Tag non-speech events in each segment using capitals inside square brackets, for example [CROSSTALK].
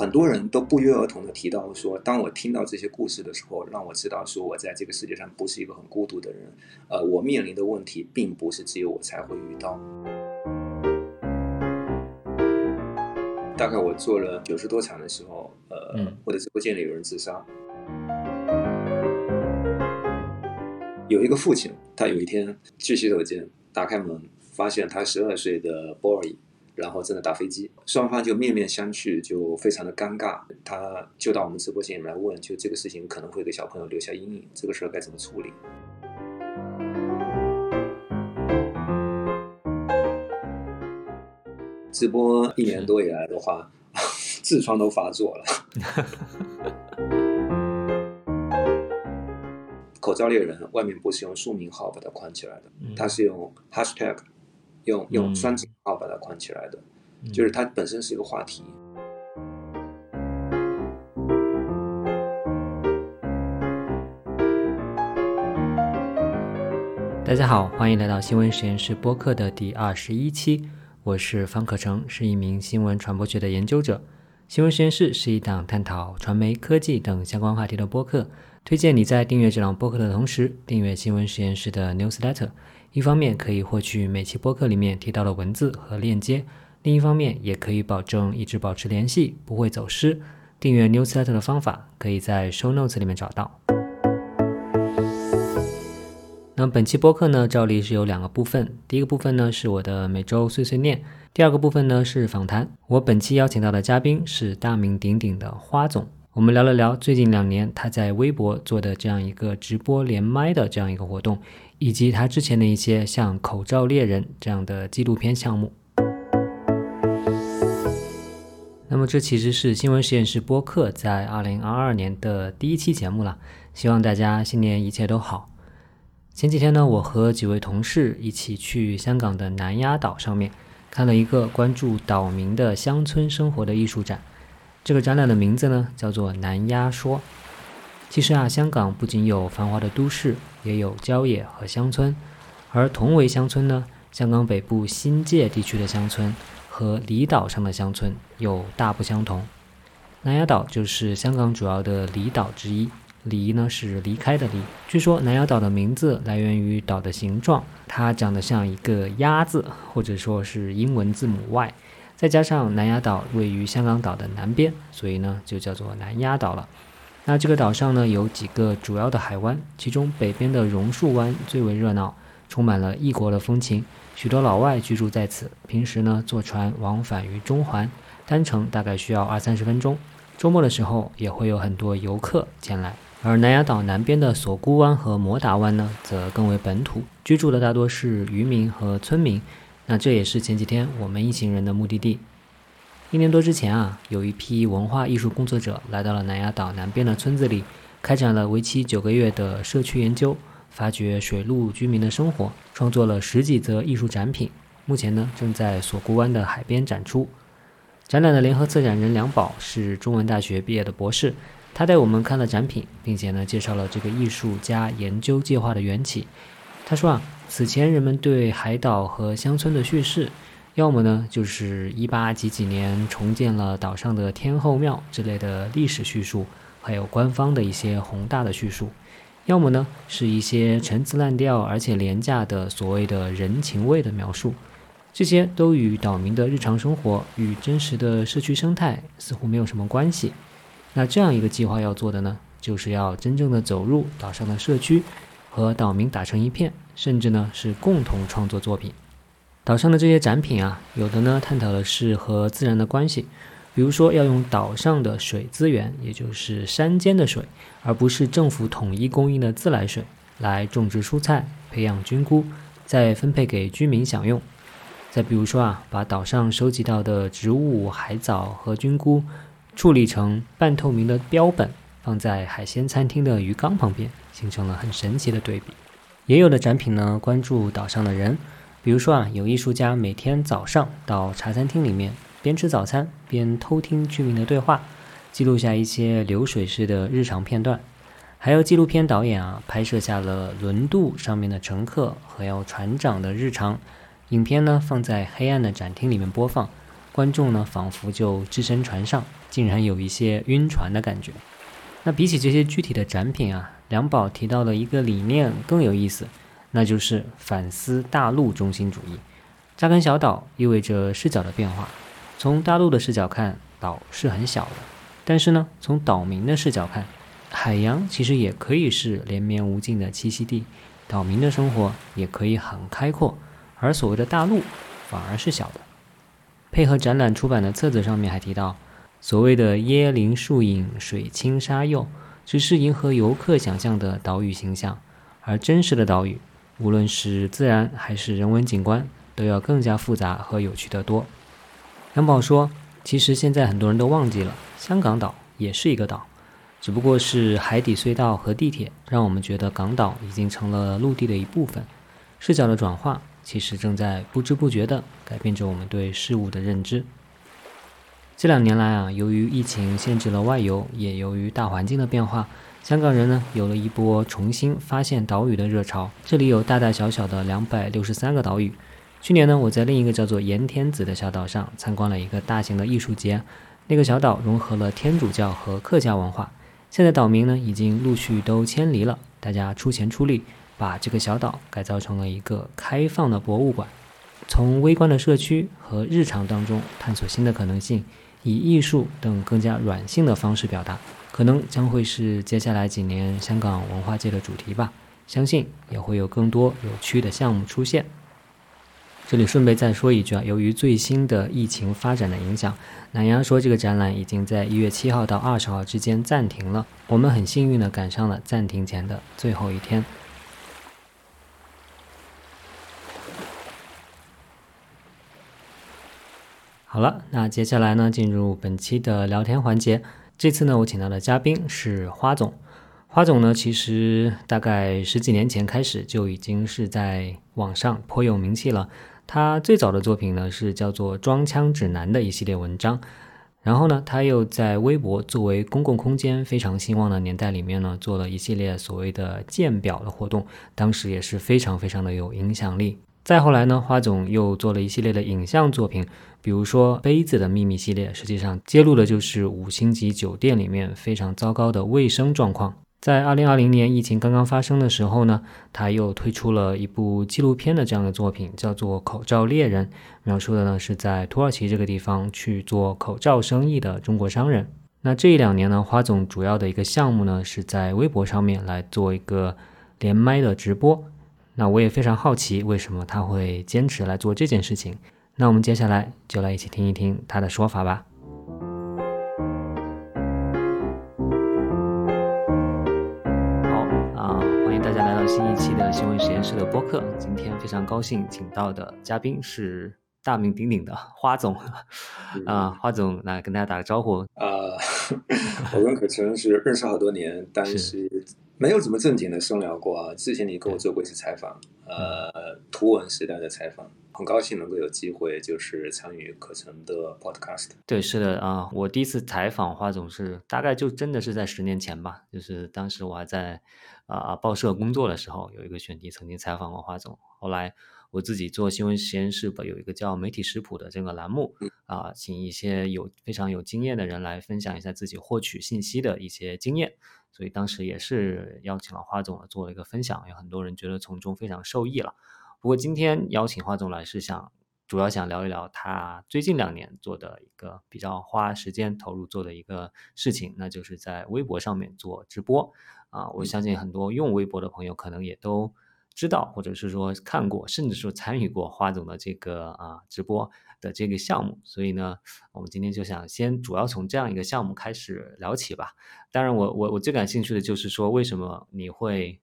很多人都不约而同的提到说，当我听到这些故事的时候，让我知道说我在这个世界上不是一个很孤独的人。呃，我面临的问题并不是只有我才会遇到。大概我做了九十多场的时候，呃，我的直播间里有人自杀。有一个父亲，他有一天去洗手间，打开门，发现他十二岁的 boy。然后正在打飞机，双方就面面相觑，就非常的尴尬。他就到我们直播间里来问，就这个事情可能会给小朋友留下阴影，这个事儿该怎么处理？直播一年多以来的话，[LAUGHS] 痔疮都发作了。[LAUGHS] 口罩猎人外面不是用署名号把它框起来的，它是用 hashtag。用用双井号把它框起来的，就是它本身是一个话题。大家好，欢迎来到新闻实验室播客的第二十一期，我是方可成，是一名新闻传播学的研究者。新闻实验室是一档探讨传媒、科技等相关话题的播客，推荐你在订阅这档播客的同时，订阅新闻实验室的 newsletter。一方面可以获取每期播客里面提到的文字和链接，另一方面也可以保证一直保持联系，不会走失。订阅 Newsletter 的方法可以在 Show Notes 里面找到。那本期播客呢，照例是有两个部分，第一个部分呢是我的每周碎碎念，第二个部分呢是访谈。我本期邀请到的嘉宾是大名鼎鼎的花总，我们聊了聊最近两年他在微博做的这样一个直播连麦的这样一个活动。以及他之前的一些像《口罩猎人》这样的纪录片项目。那么这其实是新闻实验室播客在二零二二年的第一期节目了，希望大家新年一切都好。前几天呢，我和几位同事一起去香港的南丫岛上面看了一个关注岛民的乡村生活的艺术展，这个展览的名字呢叫做《南丫说》。其实啊，香港不仅有繁华的都市，也有郊野和乡村。而同为乡村呢，香港北部新界地区的乡村和离岛上的乡村又大不相同。南丫岛就是香港主要的离岛之一，离呢是离开的离。据说南丫岛的名字来源于岛的形状，它长得像一个鸭字，或者说是英文字母 Y，再加上南丫岛位于香港岛的南边，所以呢就叫做南丫岛了。那这个岛上呢，有几个主要的海湾，其中北边的榕树湾最为热闹，充满了异国的风情，许多老外居住在此。平时呢，坐船往返于中环，单程大概需要二三十分钟。周末的时候，也会有很多游客前来。而南丫岛南边的索罟湾和摩达湾呢，则更为本土，居住的大多是渔民和村民。那这也是前几天我们一行人的目的地。一年多之前啊，有一批文化艺术工作者来到了南丫岛南边的村子里，开展了为期九个月的社区研究，发掘水陆居民的生活，创作了十几则艺术展品。目前呢，正在索罟湾的海边展出。展览的联合策展人梁宝是中文大学毕业的博士，他带我们看了展品，并且呢，介绍了这个艺术家研究计划的缘起。他说啊，此前人们对海岛和乡村的叙事。要么呢，就是一八几几年重建了岛上的天后庙之类的历史叙述，还有官方的一些宏大的叙述；要么呢，是一些陈词滥调而且廉价的所谓的人情味的描述。这些都与岛民的日常生活与真实的社区生态似乎没有什么关系。那这样一个计划要做的呢，就是要真正的走入岛上的社区，和岛民打成一片，甚至呢是共同创作作品。岛上的这些展品啊，有的呢探讨的是和自然的关系，比如说要用岛上的水资源，也就是山间的水，而不是政府统一供应的自来水，来种植蔬菜、培养菌菇，再分配给居民享用。再比如说啊，把岛上收集到的植物、海藻和菌菇处理成半透明的标本，放在海鲜餐厅的鱼缸旁边，形成了很神奇的对比。也有的展品呢，关注岛上的人。比如说啊，有艺术家每天早上到茶餐厅里面，边吃早餐边偷听居民的对话，记录下一些流水式的日常片段。还有纪录片导演啊，拍摄下了轮渡上面的乘客和要船长的日常。影片呢放在黑暗的展厅里面播放，观众呢仿佛就置身船上，竟然有一些晕船的感觉。那比起这些具体的展品啊，梁宝提到的一个理念更有意思，那就是反思大陆中心主义。扎根小岛意味着视角的变化。从大陆的视角看，岛是很小的；但是呢，从岛民的视角看，海洋其实也可以是连绵无尽的栖息地，岛民的生活也可以很开阔。而所谓的大陆，反而是小的。配合展览出版的册子上面还提到。所谓的椰林树影、水清沙幼，只是迎合游客想象的岛屿形象，而真实的岛屿，无论是自然还是人文景观，都要更加复杂和有趣得多。杨宝说：“其实现在很多人都忘记了，香港岛也是一个岛，只不过是海底隧道和地铁让我们觉得港岛已经成了陆地的一部分。视角的转化，其实正在不知不觉地改变着我们对事物的认知。”这两年来啊，由于疫情限制了外游，也由于大环境的变化，香港人呢有了一波重新发现岛屿的热潮。这里有大大小小的两百六十三个岛屿。去年呢，我在另一个叫做盐田子的小岛上参观了一个大型的艺术节。那个小岛融合了天主教和客家文化。现在岛民呢已经陆续都迁离了，大家出钱出力，把这个小岛改造成了一个开放的博物馆，从微观的社区和日常当中探索新的可能性。以艺术等更加软性的方式表达，可能将会是接下来几年香港文化界的主题吧。相信也会有更多有趣的项目出现。这里顺便再说一句啊，由于最新的疫情发展的影响，南洋说这个展览已经在一月七号到二十号之间暂停了。我们很幸运的赶上了暂停前的最后一天。好了，那接下来呢，进入本期的聊天环节。这次呢，我请到的嘉宾是花总。花总呢，其实大概十几年前开始就已经是在网上颇有名气了。他最早的作品呢，是叫做《装腔指南》的一系列文章。然后呢，他又在微博作为公共空间非常兴旺的年代里面呢，做了一系列所谓的鉴表的活动，当时也是非常非常的有影响力。再后来呢，花总又做了一系列的影像作品，比如说《杯子的秘密》系列，实际上揭露的就是五星级酒店里面非常糟糕的卫生状况。在二零二零年疫情刚刚发生的时候呢，他又推出了一部纪录片的这样的作品，叫做《口罩猎人》，描述的呢是在土耳其这个地方去做口罩生意的中国商人。那这一两年呢，花总主要的一个项目呢是在微博上面来做一个连麦的直播。那我也非常好奇，为什么他会坚持来做这件事情？那我们接下来就来一起听一听他的说法吧。好啊，欢迎大家来到新一期的新闻实验室的播客。今天非常高兴请到的嘉宾是大名鼎鼎的花总啊，花总来跟大家打个招呼。呃，[LAUGHS] 我跟可成是认识好多年，但是。没有怎么正经的深聊过啊！之前你跟我做过一次采访，呃，图文时代的采访，很高兴能够有机会就是参与可成的 podcast。对，是的啊，我第一次采访花总是大概就真的是在十年前吧，就是当时我还在啊报社工作的时候，有一个选题曾经采访过花总，后来。我自己做新闻实验室吧，有一个叫媒体食谱的这个栏目啊，请一些有非常有经验的人来分享一下自己获取信息的一些经验，所以当时也是邀请了花总做了一个分享，有很多人觉得从中非常受益了。不过今天邀请花总来是想主要想聊一聊他最近两年做的一个比较花时间投入做的一个事情，那就是在微博上面做直播啊。我相信很多用微博的朋友可能也都。知道，或者是说看过，甚至说参与过花总的这个啊直播的这个项目，所以呢，我们今天就想先主要从这样一个项目开始聊起吧。当然，我我我最感兴趣的就是说，为什么你会？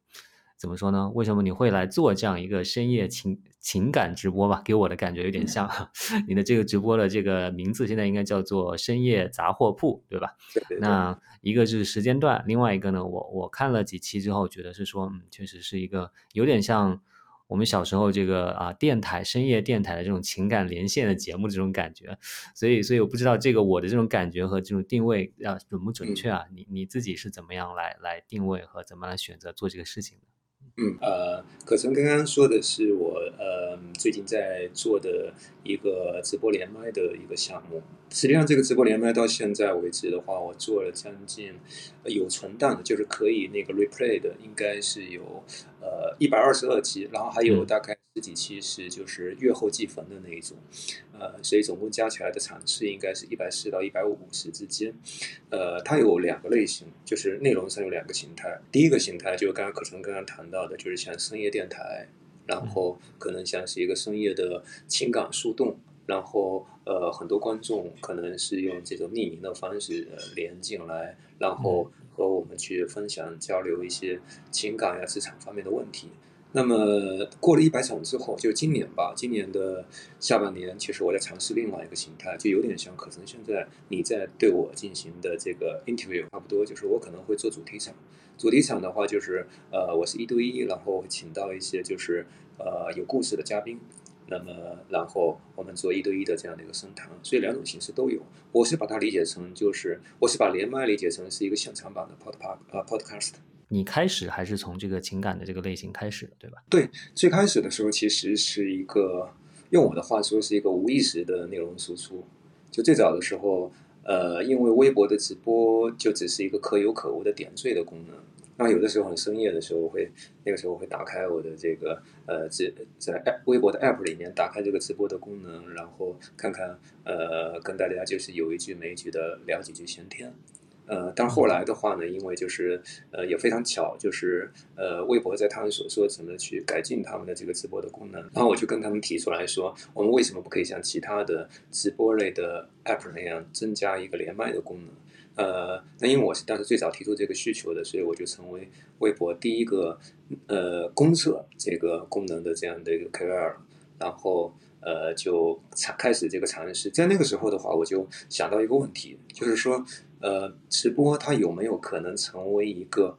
怎么说呢？为什么你会来做这样一个深夜情情感直播吧？给我的感觉有点像 [LAUGHS] 你的这个直播的这个名字，现在应该叫做深夜杂货铺，对吧？那一个是时间段，另外一个呢，我我看了几期之后，觉得是说，嗯，确实是一个有点像我们小时候这个啊电台深夜电台的这种情感连线的节目这种感觉。所以，所以我不知道这个我的这种感觉和这种定位要准不准确啊？你你自己是怎么样来来定位和怎么来选择做这个事情的？嗯，呃，可曾刚刚说的是我呃最近在做的一个直播连麦的一个项目。实际上，这个直播连麦到现在为止的话，我做了将近有存档的，就是可以那个 replay 的，应该是有呃一百二十二集，然后还有大概十几期是就是月后祭坟的那一种，呃，所以总共加起来的场次应该是一百四到一百五十之间。呃，它有两个类型，就是内容上有两个形态。第一个形态就是刚刚可成刚刚谈到的，就是像深夜电台，然后可能像是一个深夜的情感树洞。然后，呃，很多观众可能是用这种匿名的方式连进来，然后和我们去分享、交流一些情感呀、职场方面的问题。那么过了一百场之后，就今年吧，今年的下半年，其实我在尝试另外一个形态，就有点像可能现在你在对我进行的这个 interview 差不多，就是我可能会做主题场。主题场的话，就是呃，我是一对一，然后会请到一些就是呃有故事的嘉宾。那么，然后我们做一对一的这样的一个深谈，所以两种形式都有。我是把它理解成，就是我是把连麦理解成是一个现场版的 podcast podcast。你开始还是从这个情感的这个类型开始的，对吧？对，最开始的时候其实是一个用我的话说是一个无意识的内容输出。就最早的时候，呃，因为微博的直播就只是一个可有可无的点缀的功能。那有的时候很深夜的时候会，那个时候会打开我的这个呃直在微博的 app 里面打开这个直播的功能，然后看看呃跟大家就是有一句没一句的聊几句闲天，呃，但后来的话呢，因为就是呃也非常巧，就是呃微博在他们所说怎么去改进他们的这个直播的功能，然后我就跟他们提出来说，我们为什么不可以像其他的直播类的 app 那样增加一个连麦的功能？呃，那因为我是当时最早提出这个需求的，所以我就成为微博第一个呃公测这个功能的这样的一个 KOL，然后呃就开始这个尝试。在那个时候的话，我就想到一个问题，就是说呃直播它有没有可能成为一个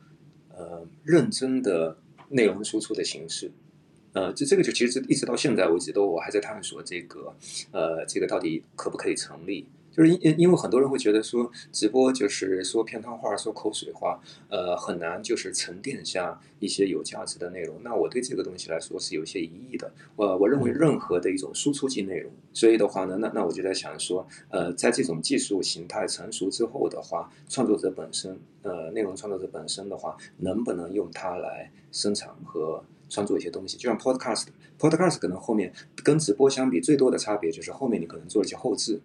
呃认真的内容输出的形式？呃，这这个就其实一直到现在为止都我还在探索这个呃这个到底可不可以成立。就是因因为很多人会觉得说直播就是说片汤话说口水话，呃，很难就是沉淀下一些有价值的内容。那我对这个东西来说是有些疑义的。我我认为任何的一种输出性内容，所以的话呢，那那我就在想说，呃，在这种技术形态成熟之后的话，创作者本身，呃，内容创作者本身的话，能不能用它来生产和创作一些东西？就像 Podcast，Podcast 可能后面跟直播相比，最多的差别就是后面你可能做了一些后置。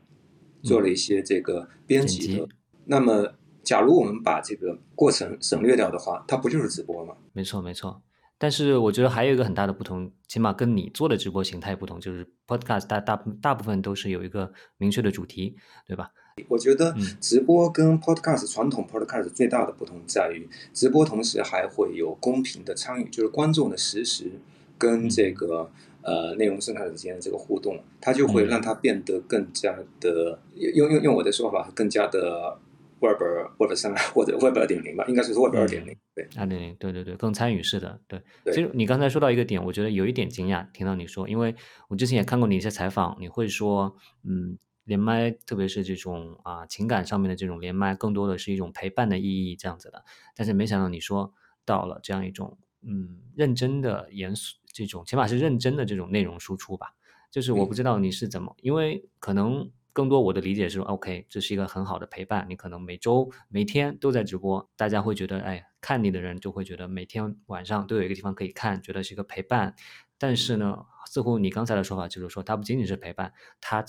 做了一些这个编辑的，那么假如我们把这个过程省略掉的话，它不就是直播吗？没错，没错。但是我觉得还有一个很大的不同，起码跟你做的直播形态不同，就是 Podcast 大大大部分都是有一个明确的主题，对吧？我觉得直播跟 Podcast 传统 Podcast 最大的不同在于，直播同时还会有公平的参与，就是观众的实时跟这个。呃，内容生产者之间的这个互动，它就会让它变得更加的用用用我的说法，更加的 Web Web 三或者 Web 二点零吧，应该是 Web 二点零。对，二点零，对对对，更参与式的。对，其实你刚才说到一个点，我觉得有一点惊讶，听到你说，因为我之前也看过你一些采访，你会说，嗯，连麦，特别是这种啊情感上面的这种连麦，更多的是一种陪伴的意义这样子的。但是没想到你说到了这样一种嗯认真的严肃。这种起码是认真的这种内容输出吧，就是我不知道你是怎么，因为可能更多我的理解是，OK，这是一个很好的陪伴，你可能每周每天都在直播，大家会觉得，哎，看你的人就会觉得每天晚上都有一个地方可以看，觉得是一个陪伴。但是呢，似乎你刚才的说法就是说，它不仅仅是陪伴，它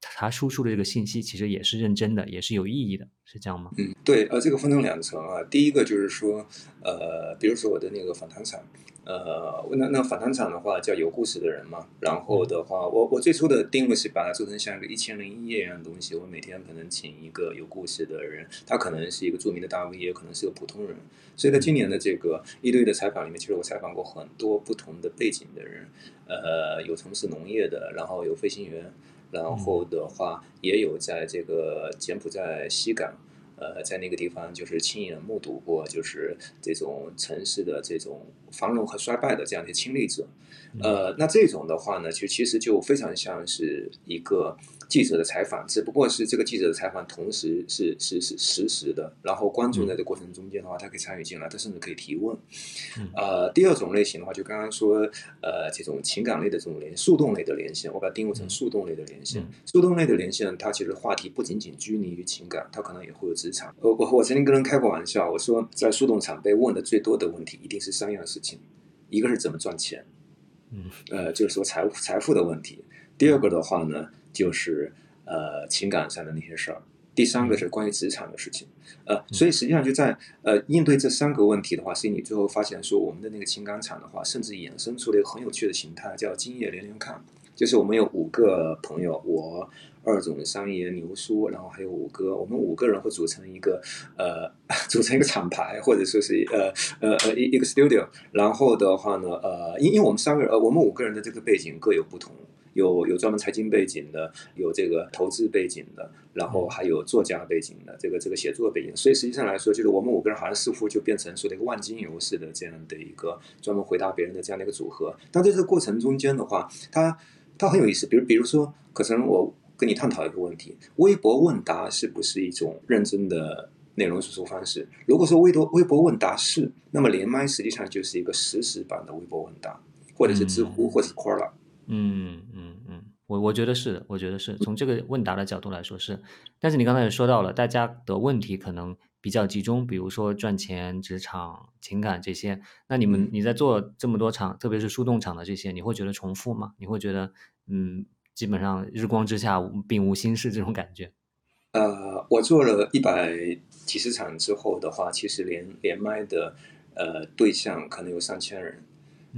他输出的这个信息其实也是认真的，也是有意义的，是这样吗？嗯，对，呃，这个分成两层啊，第一个就是说，呃，比如说我的那个访谈场。呃，那那访谈场的话叫有故事的人嘛，然后的话，我我最初的定位是把它做成像一个一千零一夜一样的东西，我每天可能请一个有故事的人，他可能是一个著名的大 V，也可能是个普通人。所以在今年的这个一对一的采访里面，其实我采访过很多不同的背景的人，呃，有从事农业的，然后有飞行员，然后的话也有在这个柬埔寨西港。呃，在那个地方就是亲眼目睹过，就是这种城市的这种繁荣和衰败的这样的亲历者。呃，那这种的话呢，就其实就非常像是一个记者的采访，只不过是这个记者的采访同时是是是实时的，然后观众在这过程中间的话，他可以参与进来，他甚至可以提问。呃，第二种类型的话，就刚刚说，呃，这种情感类的这种连速动类的连线，我把它定位成速动类的连线。速动类的连线，它其实话题不仅仅拘泥于情感，它可能也会有职场。我我我曾经跟人开过玩笑，我说在速动场被问的最多的问题，一定是三样事情，一个是怎么赚钱。嗯，呃，就是说财务财富的问题。第二个的话呢，就是呃情感上的那些事儿。第三个是关于职场的事情。呃，所以实际上就在呃应对这三个问题的话，所以你最后发现说，我们的那个情感场的话，甚至衍生出了一个很有趣的形态，叫今夜连连看。就是我们有五个朋友，我二总、商爷、牛叔，然后还有五哥，我们五个人会组成一个呃，[LAUGHS] 组成一个厂牌，或者说是呃呃呃一一个 studio。然后的话呢，呃，因因为我们三个人，呃，我们五个人的这个背景各有不同，有有专门财经背景的，有这个投资背景的，然后还有作家背景的，这个这个写作背景。所以实际上来说，就是我们五个人好像似乎就变成说的一个万金油似的这样的一个专门回答别人的这样的一个组合。但在这个过程中间的话，它它很有意思，比如比如说，可能我跟你探讨一个问题：微博问答是不是一种认真的内容输出方式？如果说微博微博问答是，那么连麦实际上就是一个实时版的微博问答，或者是知乎，或者是 Quora。嗯嗯嗯，我我觉得是的，我觉得是从这个问答的角度来说是。但是你刚才也说到了，大家的问题可能比较集中，比如说赚钱、职场、情感这些。那你们你在做这么多场，特别是树洞场的这些，你会觉得重复吗？你会觉得嗯，基本上日光之下并无新事这种感觉？[LAUGHS] 呃，我做了一百几十场之后的话，其实连连麦的呃对象可能有上千人，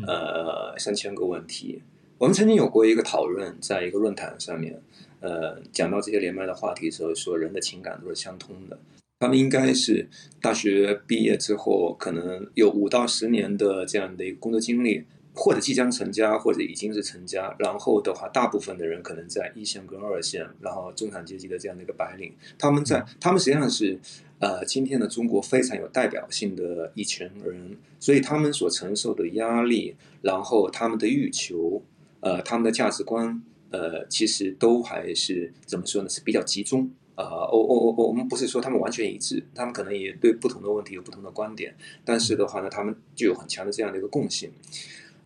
呃，三千个问题。我们曾经有过一个讨论，在一个论坛上面，呃，讲到这些连麦的话题的时候，说人的情感都是相通的。他们应该是大学毕业之后，可能有五到十年的这样的一个工作经历，或者即将成家，或者已经是成家。然后的话，大部分的人可能在一线跟二线，然后中产阶级的这样的一个白领，他们在他们实际上是呃今天的中国非常有代表性的一群人，所以他们所承受的压力，然后他们的欲求。呃，他们的价值观，呃，其实都还是怎么说呢？是比较集中。呃，我我我我我们不是说他们完全一致，他们可能也对不同的问题有不同的观点，但是的话呢，他们具有很强的这样的一个共性。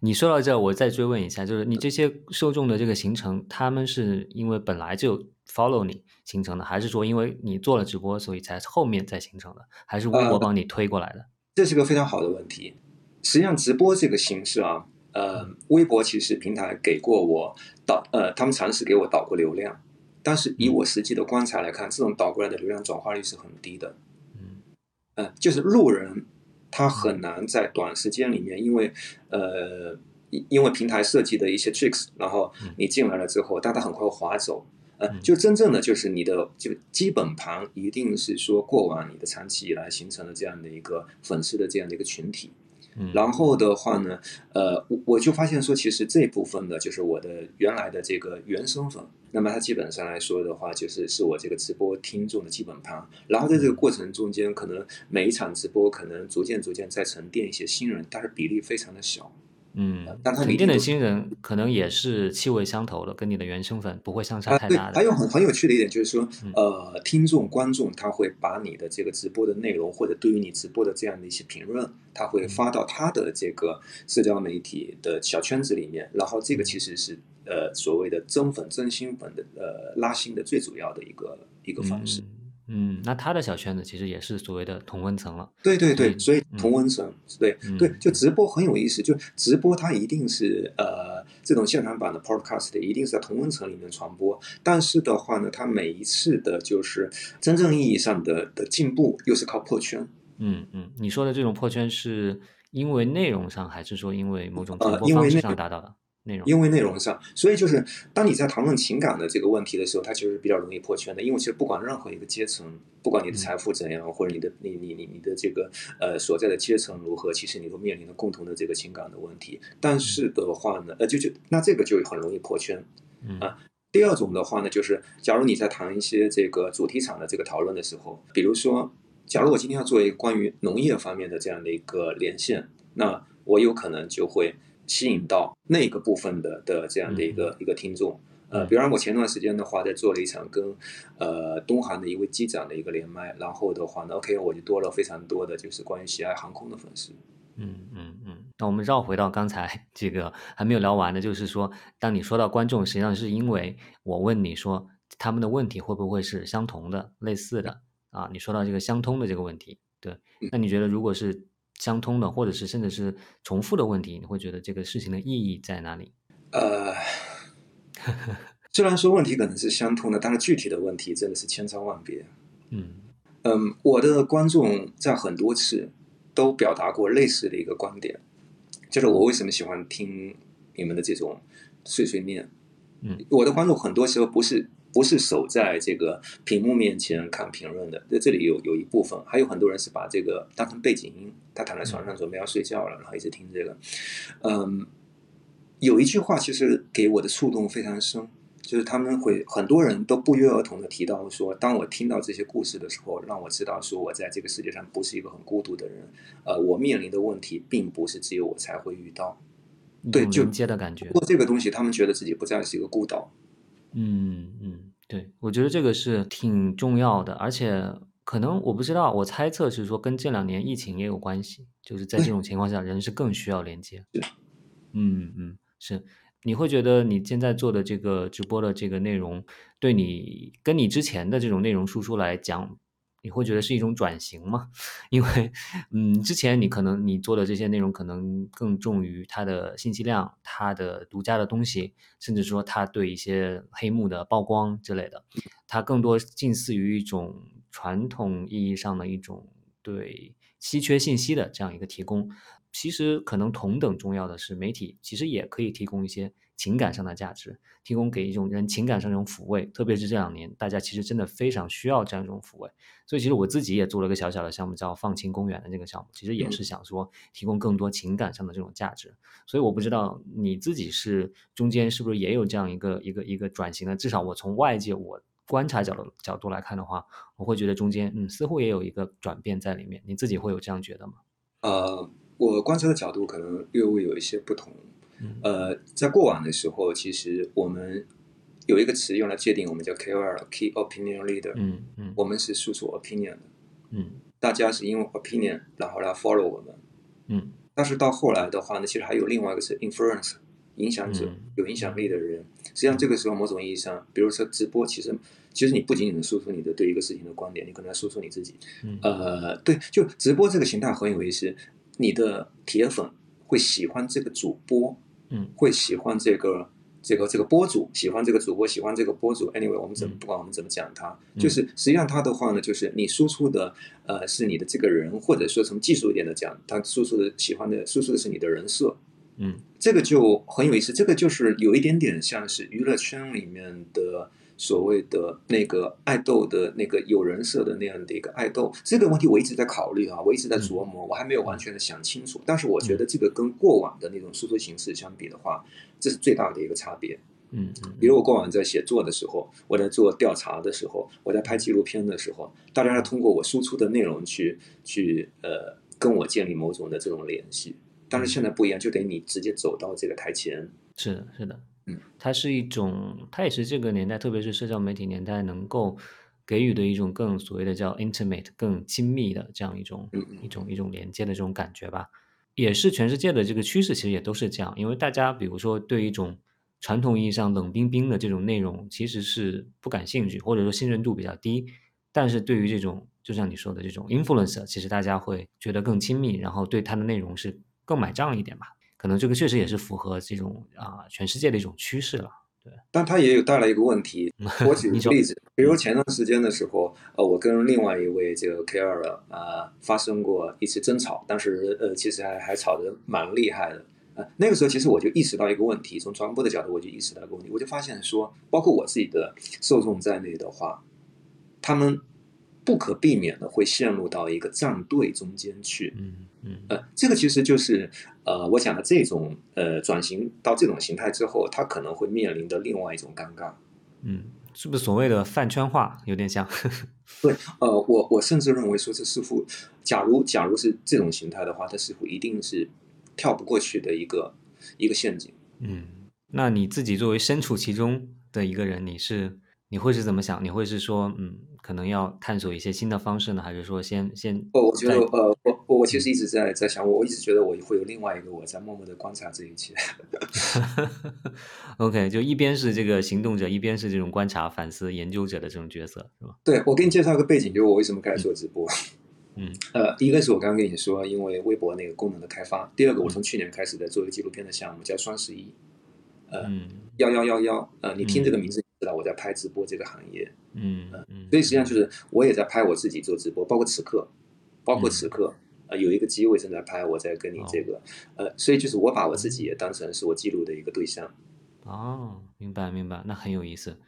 你说到这，我再追问一下，就是你这些受众的这个形成，他们是因为本来就 follow 你形成的，还是说因为你做了直播，所以才后面再形成的，还是微博帮你推过来的？这是个非常好的问题。实际上，直播这个形式啊。呃，微博其实平台给过我导，呃，他们尝试给我导过流量，但是以我实际的观察来看，这种导过来的流量转化率是很低的。嗯，呃，就是路人他很难在短时间里面，因为呃，因为平台设计的一些 tricks，然后你进来了之后，但他很快会划走。呃，就真正的就是你的就基本盘一定是说过往你的长期以来形成的这样的一个粉丝的这样的一个群体。然后的话呢，呃，我我就发现说，其实这部分的就是我的原来的这个原生粉，那么它基本上来说的话，就是是我这个直播听众的基本盘。然后在这个过程中间，可能每一场直播可能逐渐逐渐在沉淀一些新人，但是比例非常的小。嗯，但沉淀的新人可能也是气味相投的，跟你的原生粉不会相差太大的。还有很很有趣的一点就是说，呃，听众观众他会把你的这个直播的内容，或者对于你直播的这样的一些评论，他会发到他的这个社交媒体的小圈子里面，然后这个其实是呃所谓的增粉、增新粉的呃拉新的最主要的一个一个方式。嗯，那他的小圈子其实也是所谓的同温层了。对对对，所以同温层，对对，就直播很有意思。就直播它一定是呃这种现场版的 podcast 一定是在同温层里面传播。但是的话呢，它每一次的就是真正意义上的的进步，又是靠破圈。嗯嗯，你说的这种破圈是因为内容上，还是说因为某种传播方式上达到的？因为内容上，所以就是当你在谈论情感的这个问题的时候，它其实比较容易破圈的。因为其实不管任何一个阶层，不管你的财富怎样，或者你的你你你你的这个呃所在的阶层如何，其实你都面临着共同的这个情感的问题。但是的话呢，呃，就就那这个就很容易破圈啊。第二种的话呢，就是假如你在谈一些这个主题场的这个讨论的时候，比如说，假如我今天要做一个关于农业方面的这样的一个连线，那我有可能就会吸引到那个部分的的这样的一个一个听众。呃，比方我前段时间的话，在做了一场跟呃东航的一位机长的一个连麦，然后的话呢，OK，我就多了非常多的就是关于喜爱航空的粉丝。嗯嗯嗯。那我们绕回到刚才这个还没有聊完的，就是说，当你说到观众，实际上是因为我问你说他们的问题会不会是相同的、类似的啊？你说到这个相通的这个问题，对，那你觉得如果是相通的，或者是甚至是重复的问题，你会觉得这个事情的意义在哪里？呃，[LAUGHS] 虽然说问题可能是相通的，但是具体的问题真的是千差万别。嗯嗯，我的观众在很多次都表达过类似的一个观点。就是我为什么喜欢听你们的这种碎碎念？嗯，我的观众很多时候不是不是守在这个屏幕面前看评论的，在这里有有一部分，还有很多人是把这个当成背景音，他躺在床上准备要睡觉了，然后一直听这个。嗯，有一句话其实给我的触动非常深。就是他们会很多人都不约而同的提到说，当我听到这些故事的时候，让我知道说我在这个世界上不是一个很孤独的人。呃，我面临的问题并不是只有我才会遇到。对，就接的感觉。过这个东西，他们觉得自己不再是一个孤岛。嗯嗯，对，我觉得这个是挺重要的，而且可能我不知道，我猜测是说跟这两年疫情也有关系，就是在这种情况下，人是更需要连接。嗯嗯，是。你会觉得你现在做的这个直播的这个内容，对你跟你之前的这种内容输出来讲，你会觉得是一种转型吗？[LAUGHS] 因为，嗯，之前你可能你做的这些内容可能更重于它的信息量、它的独家的东西，甚至说它对一些黑幕的曝光之类的，它更多近似于一种传统意义上的一种对稀缺信息的这样一个提供。其实可能同等重要的是，媒体其实也可以提供一些情感上的价值，提供给一种人情感上一种抚慰。特别是这两年，大家其实真的非常需要这样一种抚慰。所以，其实我自己也做了个小小的项目，叫“放晴公园”的这个项目，其实也是想说提供更多情感上的这种价值。所以，我不知道你自己是中间是不是也有这样一个一个一个转型的？至少我从外界我观察角度角度来看的话，我会觉得中间嗯似乎也有一个转变在里面。你自己会有这样觉得吗？呃。我观察的角度可能略微有一些不同，呃，在过往的时候，其实我们有一个词用来界定，我们叫 KOL（Key Opinion Leader），嗯嗯，我们是输出 opinion 的，嗯，大家是因为 opinion 然后来 follow 我们，嗯，但是到后来的话呢，其实还有另外一个是 influence，影响者，有影响力的人。实际上这个时候，某种意义上，比如说直播，其实其实你不仅仅能输出你的对一个事情的观点，你可能要输出你自己，呃，对，就直播这个形态很有意思。你的铁粉会喜欢这个主播，嗯，会喜欢这个这个这个播主，喜欢这个主播，喜欢这个播主。Anyway，我们怎么不管我们怎么讲他，就是实际上他的话呢，就是你输出的呃是你的这个人，或者说从技术一点的讲，他输出的喜欢的输出的是你的人设，嗯，这个就很有意思。这个就是有一点点像是娱乐圈里面的。所谓的那个爱豆的那个有人设的那样的一个爱豆，这个问题我一直在考虑啊，我一直在琢磨，我还没有完全的想清楚。但是我觉得这个跟过往的那种输出形式相比的话，这是最大的一个差别。嗯，比如我过往在写作的时候，我在做调查的时候，我在拍纪录片的时候，大家要通过我输出的内容去去呃跟我建立某种的这种联系。但是现在不一样，就得你直接走到这个台前。是的，是的。嗯，它是一种，它也是这个年代，特别是社交媒体年代，能够给予的一种更所谓的叫 intimate、更亲密的这样一种一种一种连接的这种感觉吧。也是全世界的这个趋势，其实也都是这样。因为大家比如说对一种传统意义上冷冰冰的这种内容，其实是不感兴趣，或者说信任度比较低。但是对于这种，就像你说的这种 influencer，其实大家会觉得更亲密，然后对它的内容是更买账一点吧。可能这个确实也是符合这种啊全世界的一种趋势了，对。但它也有带来一个问题，[LAUGHS] 我举个例子，比如前段时间的时候，呃，我跟另外一位这个 K 二啊发生过一次争吵，当时呃其实还还吵得蛮厉害的啊。那个时候其实我就意识到一个问题，从传播的角度我就意识到一个问题，我就发现说，包括我自己的受众在内的话，他们。不可避免的会陷入到一个站队中间去，嗯嗯，呃，这个其实就是呃，我讲的这种呃转型到这种形态之后，它可能会面临的另外一种尴尬，嗯，是不是所谓的饭圈化有点像？[LAUGHS] 对，呃，我我甚至认为说这似乎，假如假如是这种形态的话，它似乎一定是跳不过去的一个一个陷阱。嗯，那你自己作为身处其中的一个人，你是你会是怎么想？你会是说，嗯，可能要探索一些新的方式呢，还是说先先？哦，我觉得，呃，我我其实一直在在想，我我一直觉得我会有另外一个我在默默的观察这一切。[LAUGHS] OK，就一边是这个行动者，一边是这种观察、反思、研究者的这种角色，是吧？对，我给你介绍一个背景，就是我为什么开始做直播。嗯，[LAUGHS] 呃，第一个是我刚刚跟你说，因为微博那个功能的开发；第二个，我从去年开始在做一个纪录片的项目，叫双十一。呃，幺幺幺幺，呃，你听这个名字知道我在拍直播这个行业。嗯嗯，所以实际上就是我也在拍我自己做直播，包括此刻，包括此刻，呃，有一个机会正在拍，我在跟你这个，呃，所以就是我把我自己也当成是我记录的一个对象。哦，明白明白，那很有意思。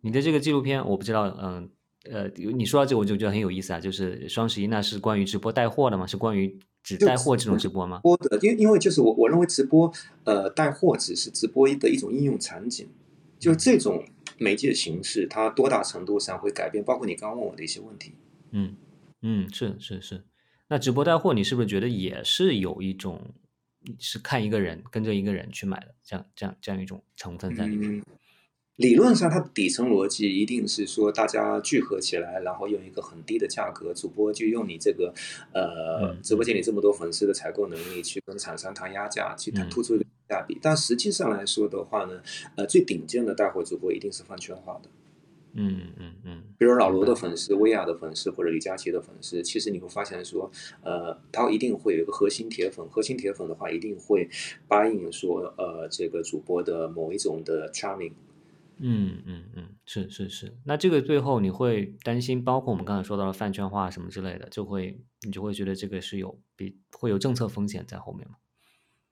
你的这个纪录片，我不知道，嗯。呃，你说到这，我就觉得很有意思啊。就是双十一，那是关于直播带货的吗？是关于只带货这种直播吗？播的，因因为就是我我认为直播，呃，带货只是直播的一种应用场景。就这种媒介形式，它多大程度上会改变？包括你刚刚问我的一些问题。嗯嗯，是是是。那直播带货，你是不是觉得也是有一种是看一个人跟着一个人去买的这样这样这样一种成分在里面？理论上，它的底层逻辑一定是说，大家聚合起来，然后用一个很低的价格，主播就用你这个，呃，直播间里这么多粉丝的采购能力，去跟厂商谈压价，去谈突出一个性价比。但实际上来说的话呢，呃，最顶尖的带货主播一定是饭圈化的。嗯嗯嗯。比如老罗的粉丝、薇娅的粉丝或者李佳琦的粉丝，其实你会发现说，呃，他一定会有一个核心铁粉，核心铁粉的话一定会答应说，呃，这个主播的某一种的 charming。嗯嗯嗯，是是是，那这个最后你会担心，包括我们刚才说到的饭圈化什么之类的，就会你就会觉得这个是有比会有政策风险在后面吗？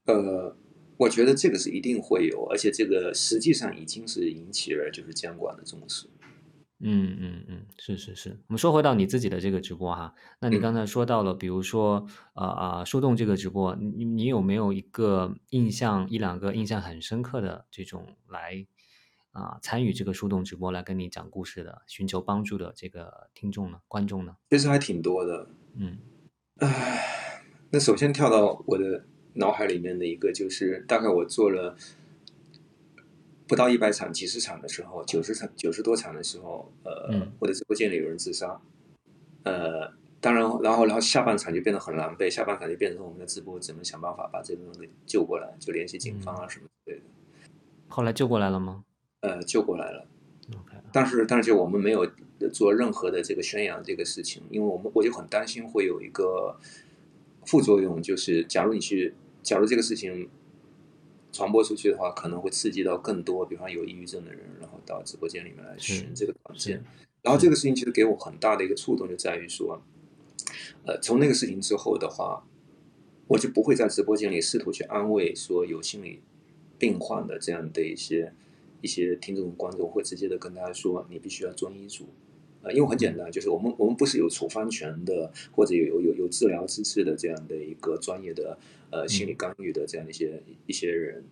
呃，我觉得这个是一定会有，而且这个实际上已经是引起了就是监管的重视。嗯嗯嗯，是是是。我们说回到你自己的这个直播哈，那你刚才说到了，比如说啊啊树洞这个直播，你你有没有一个印象一两个印象很深刻的这种来？啊，参与这个树洞直播来跟你讲故事的、寻求帮助的这个听众呢、观众呢，其实还挺多的。嗯，唉，那首先跳到我的脑海里面的一个，就是大概我做了不到一百场、几十场的时候，九十场、九十多场的时候，呃，我的直播间里有人自杀。呃，当然，然后，然后下半场就变得很狼狈，下半场就变成我们的直播只能想办法把这个人给救过来，就联系警方啊什么之类的。后来救过来了吗？呃，救过来了，但是但是就我们没有做任何的这个宣扬这个事情，因为我们我就很担心会有一个副作用，就是假如你去，假如这个事情传播出去的话，可能会刺激到更多，比方有抑郁症的人，然后到直播间里面来寻这个短见。然后这个事情其实给我很大的一个触动，就在于说，呃，从那个事情之后的话，我就不会在直播间里试图去安慰说有心理病患的这样的一些。一些听众观众会直接的跟大家说，你必须要遵医嘱，啊，因为很简单，就是我们我们不是有处方权的，或者有有有有治疗资质的这样的一个专业的呃心理干预的这样的一些一些人，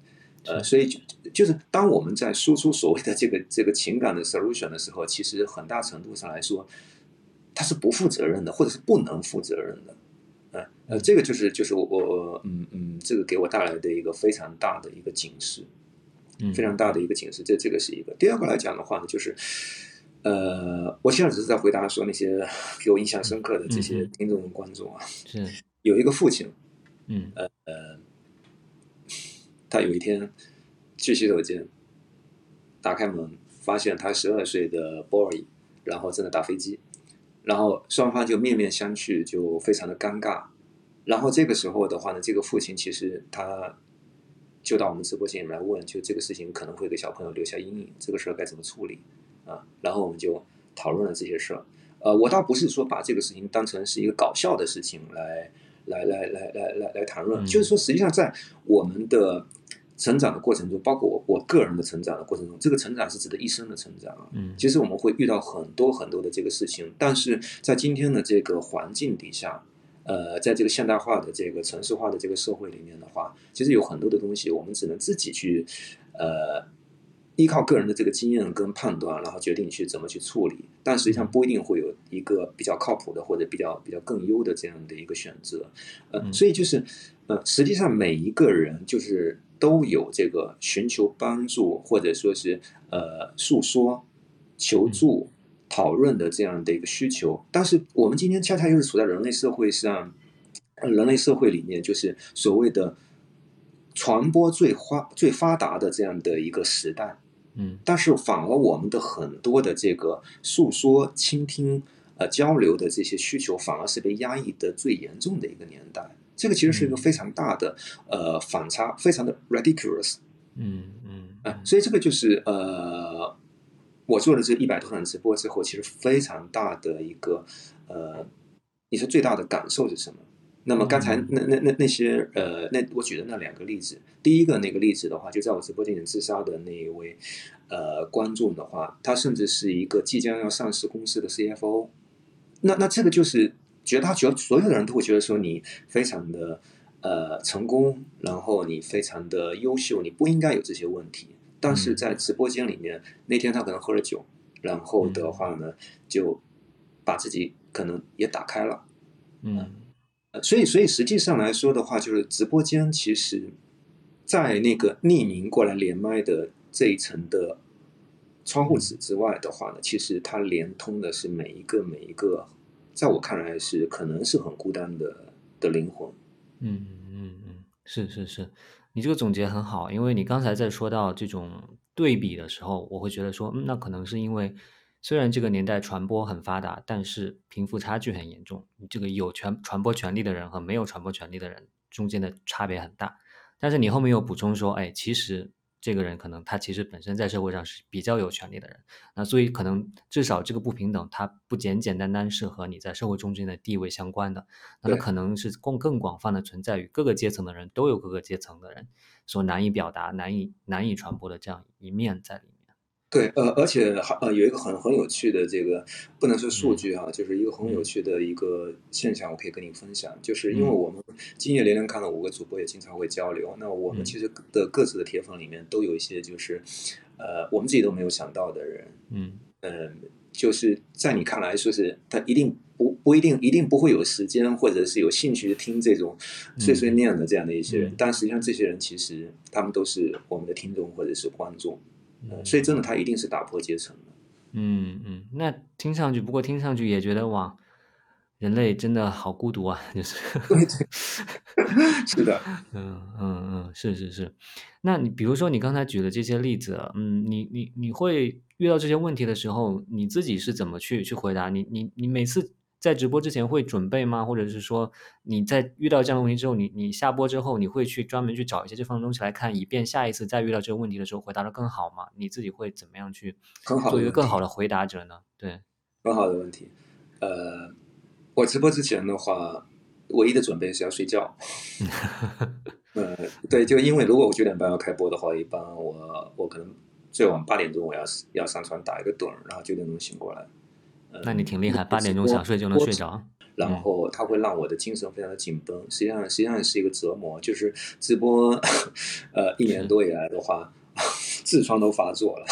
呃，所以就就是当我们在输出所谓的这个这个情感的 solution 的时候，其实很大程度上来说，他是不负责任的，或者是不能负责任的，呃呃，这个就是就是我我嗯嗯，这个给我带来的一个非常大的一个警示。非常大的一个警示，这这个是一个。第二个来讲的话呢，就是，呃，我现在只是在回答说那些 [LAUGHS] 给我印象深刻的这些听众观众啊。是。[LAUGHS] 有一个父亲，嗯，呃，他有一天去洗手间，打开门，发现他十二岁的 boy，然后正在打飞机，然后双方就面面相觑，就非常的尴尬。然后这个时候的话呢，这个父亲其实他。就到我们直播间里来问，就这个事情可能会给小朋友留下阴影，这个事儿该怎么处理啊？然后我们就讨论了这些事儿。呃，我倒不是说把这个事情当成是一个搞笑的事情来来来来来来来谈论，就是说实际上在我们的成长的过程中，包括我我个人的成长的过程中，这个成长是指的一生的成长啊。嗯，其实我们会遇到很多很多的这个事情，但是在今天的这个环境底下。呃，在这个现代化的这个城市化的这个社会里面的话，其实有很多的东西，我们只能自己去，呃，依靠个人的这个经验跟判断，然后决定去怎么去处理，但实际上不一定会有一个比较靠谱的或者比较比较更优的这样的一个选择。呃，所以就是呃，实际上每一个人就是都有这个寻求帮助或者说是呃诉说、求助、讨论的这样的一个需求。但是我们今天恰恰又是处在人类社会上，人类社会里面就是所谓的。传播最发最发达的这样的一个时代，嗯，但是反而我们的很多的这个诉说、倾听、呃交流的这些需求，反而是被压抑的最严重的一个年代。这个其实是一个非常大的呃反差，非常的 ridiculous。嗯嗯，啊，所以这个就是呃，我做了这一百多场直播之后，其实非常大的一个呃，你说最大的感受是什么？那么刚才那那那那些呃，那我举的那两个例子，第一个那个例子的话，就在我直播间里自杀的那一位呃观众的话，他甚至是一个即将要上市公司的 CFO。那那这个就是觉得他觉得所有的人都会觉得说你非常的呃成功，然后你非常的优秀，你不应该有这些问题。但是在直播间里面，那天他可能喝了酒，然后的话呢，就把自己可能也打开了，嗯。所以，所以实际上来说的话，就是直播间其实，在那个匿名过来连麦的这一层的窗户纸之外的话呢，其实它连通的是每一个每一个，在我看来是可能是很孤单的的灵魂。嗯嗯嗯，是是是，你这个总结很好，因为你刚才在说到这种对比的时候，我会觉得说，那可能是因为。虽然这个年代传播很发达，但是贫富差距很严重。这个有权传播权利的人和没有传播权利的人中间的差别很大。但是你后面又补充说，哎，其实这个人可能他其实本身在社会上是比较有权利的人。那所以可能至少这个不平等，它不简简单单是和你在社会中间的地位相关的，那它可能是更更广泛的存在于各个阶层的人都有各个阶层的人所难以表达、难以难以传播的这样一面在里面。对，呃，而且还呃有一个很很有趣的这个不能说数据哈，就是一个很有趣的一个现象，我可以跟你分享，就是因为我们今夜连连看了五个主播也经常会交流，那我们其实的各自的铁粉里面都有一些就是呃我们自己都没有想到的人，嗯。嗯，就是在你看来说是他一定不不一定一定不会有时间或者是有兴趣听这种碎碎念的这样的一些人，但实际上这些人其实他们都是我们的听众或者是观众。所以真的，他一定是打破阶层的。嗯嗯，那听上去，不过听上去也觉得哇，人类真的好孤独啊，就是。[LAUGHS] 是的，嗯嗯嗯，是是是。那你比如说你刚才举的这些例子，嗯，你你你会遇到这些问题的时候，你自己是怎么去去回答？你你你每次。在直播之前会准备吗？或者是说你在遇到这样的问题之后，你你下播之后，你会去专门去找一些这方面东西来看，以便下一次再遇到这个问题的时候回答的更好吗？你自己会怎么样去做一个更好的回答者呢？对，很好的问题。呃，我直播之前的话，唯一的准备是要睡觉。[LAUGHS] 呃，对，就因为如果我九点半要开播的话，一般我我可能最晚八点钟我要要上床打一个盹，然后九点钟醒过来。那你挺厉害，八点钟想睡就能睡着。然后它会让我的精神非常的紧绷，实际上实际上是一个折磨。就是直播，呃，一年多以来的话，[LAUGHS] 痔疮都发作了。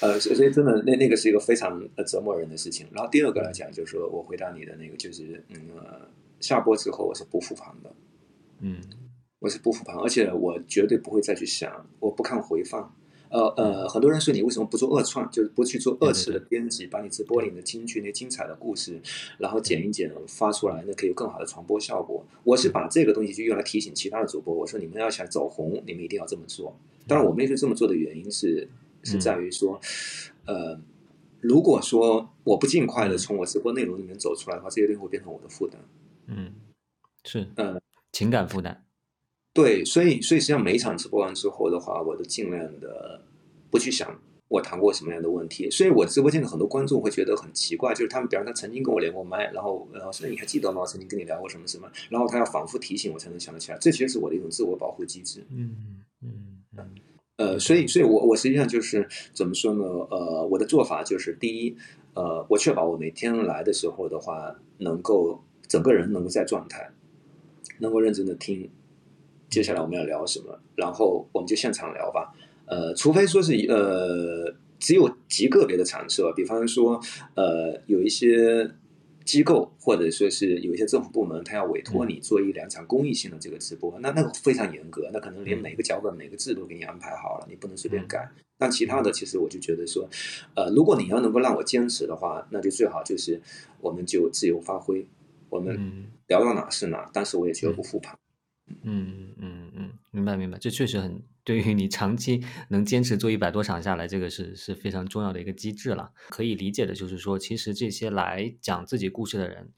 呃，所以真的那那个是一个非常折磨人的事情。然后第二个来讲，就是说我回答你的那个，就是嗯，下播之后我是不复盘的，嗯，我是不复盘，而且我绝对不会再去想，我不看回放。呃呃，很多人说你为什么不做二创，就是不去做二次的编辑，把你直播里的金句、那精彩的故事，然后剪一剪发出来，那可以有更好的传播效果。我是把这个东西就用来提醒其他的主播，我说你们要想走红，你们一定要这么做。当然，我们也是这么做的原因是是在于说，呃，如果说我不尽快的从我直播内容里面走出来的话，这些东西会变成我的负担。嗯，是，呃，情感负担。对，所以所以实际上每一场直播完之后的话，我都尽量的不去想我谈过什么样的问题。所以我直播间的很多观众会觉得很奇怪，就是他们，比方他曾经跟我连过麦，然后然后说你还记得吗？曾经跟你聊过什么什么？然后他要反复提醒我才能想得起来。这其实是我的一种自我保护机制。嗯嗯嗯。呃，所以所以我我实际上就是怎么说呢？呃，我的做法就是第一，呃，我确保我每天来的时候的话，能够整个人能够在状态，能够认真的听。接下来我们要聊什么？然后我们就现场聊吧。呃呃，除非说是呃，只有极个别的场合，比方说呃，有一些机构或者说是有一些政府部门，他要委托你做一两场公益性的这个直播，那那个非常严格，那可能连每个脚本、每个字都给你安排好了，你不能随便改。但其他的，其实我就觉得说，呃，如果你要能够让我坚持的话，那就最好就是我们就自由发挥，我们聊到哪是哪，但是我也绝不复盘。嗯嗯嗯，明白明白，这确实很对于你长期能坚持做一百多场下来，这个是是非常重要的一个机制了。可以理解的就是说，其实这些来讲自己故事的人，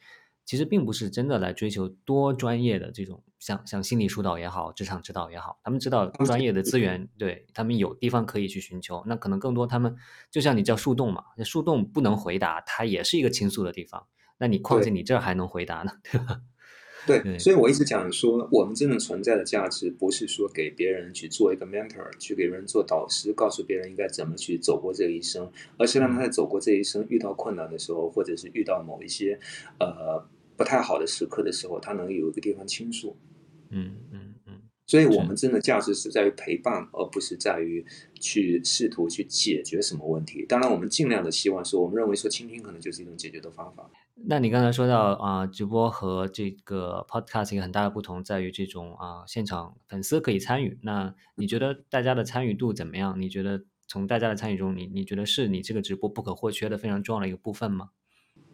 其实并不是真的来追求多专业的这种，像像心理疏导也好，职场指导也好，他们知道专业的资源，对他们有地方可以去寻求。那可能更多他们就像你叫树洞嘛，那树洞不能回答，它也是一个倾诉的地方。那你况且你这儿还能回答呢，对吧？对，所以我一直讲说，我们真正存在的价值，不是说给别人去做一个 mentor，去给人做导师，告诉别人应该怎么去走过这一生，而是让他在走过这一生遇到困难的时候，或者是遇到某一些呃不太好的时刻的时候，他能有一个地方倾诉。嗯嗯嗯。所以我们真的价值是在于陪伴，而不是在于去试图去解决什么问题。当然，我们尽量的希望说，我们认为说倾听可能就是一种解决的方法。那你刚才说到啊，直播和这个 podcast 一个很大的不同在于这种啊，现场粉丝可以参与。那你觉得大家的参与度怎么样？你觉得从大家的参与中，你你觉得是你这个直播不可或缺的非常重要的一个部分吗？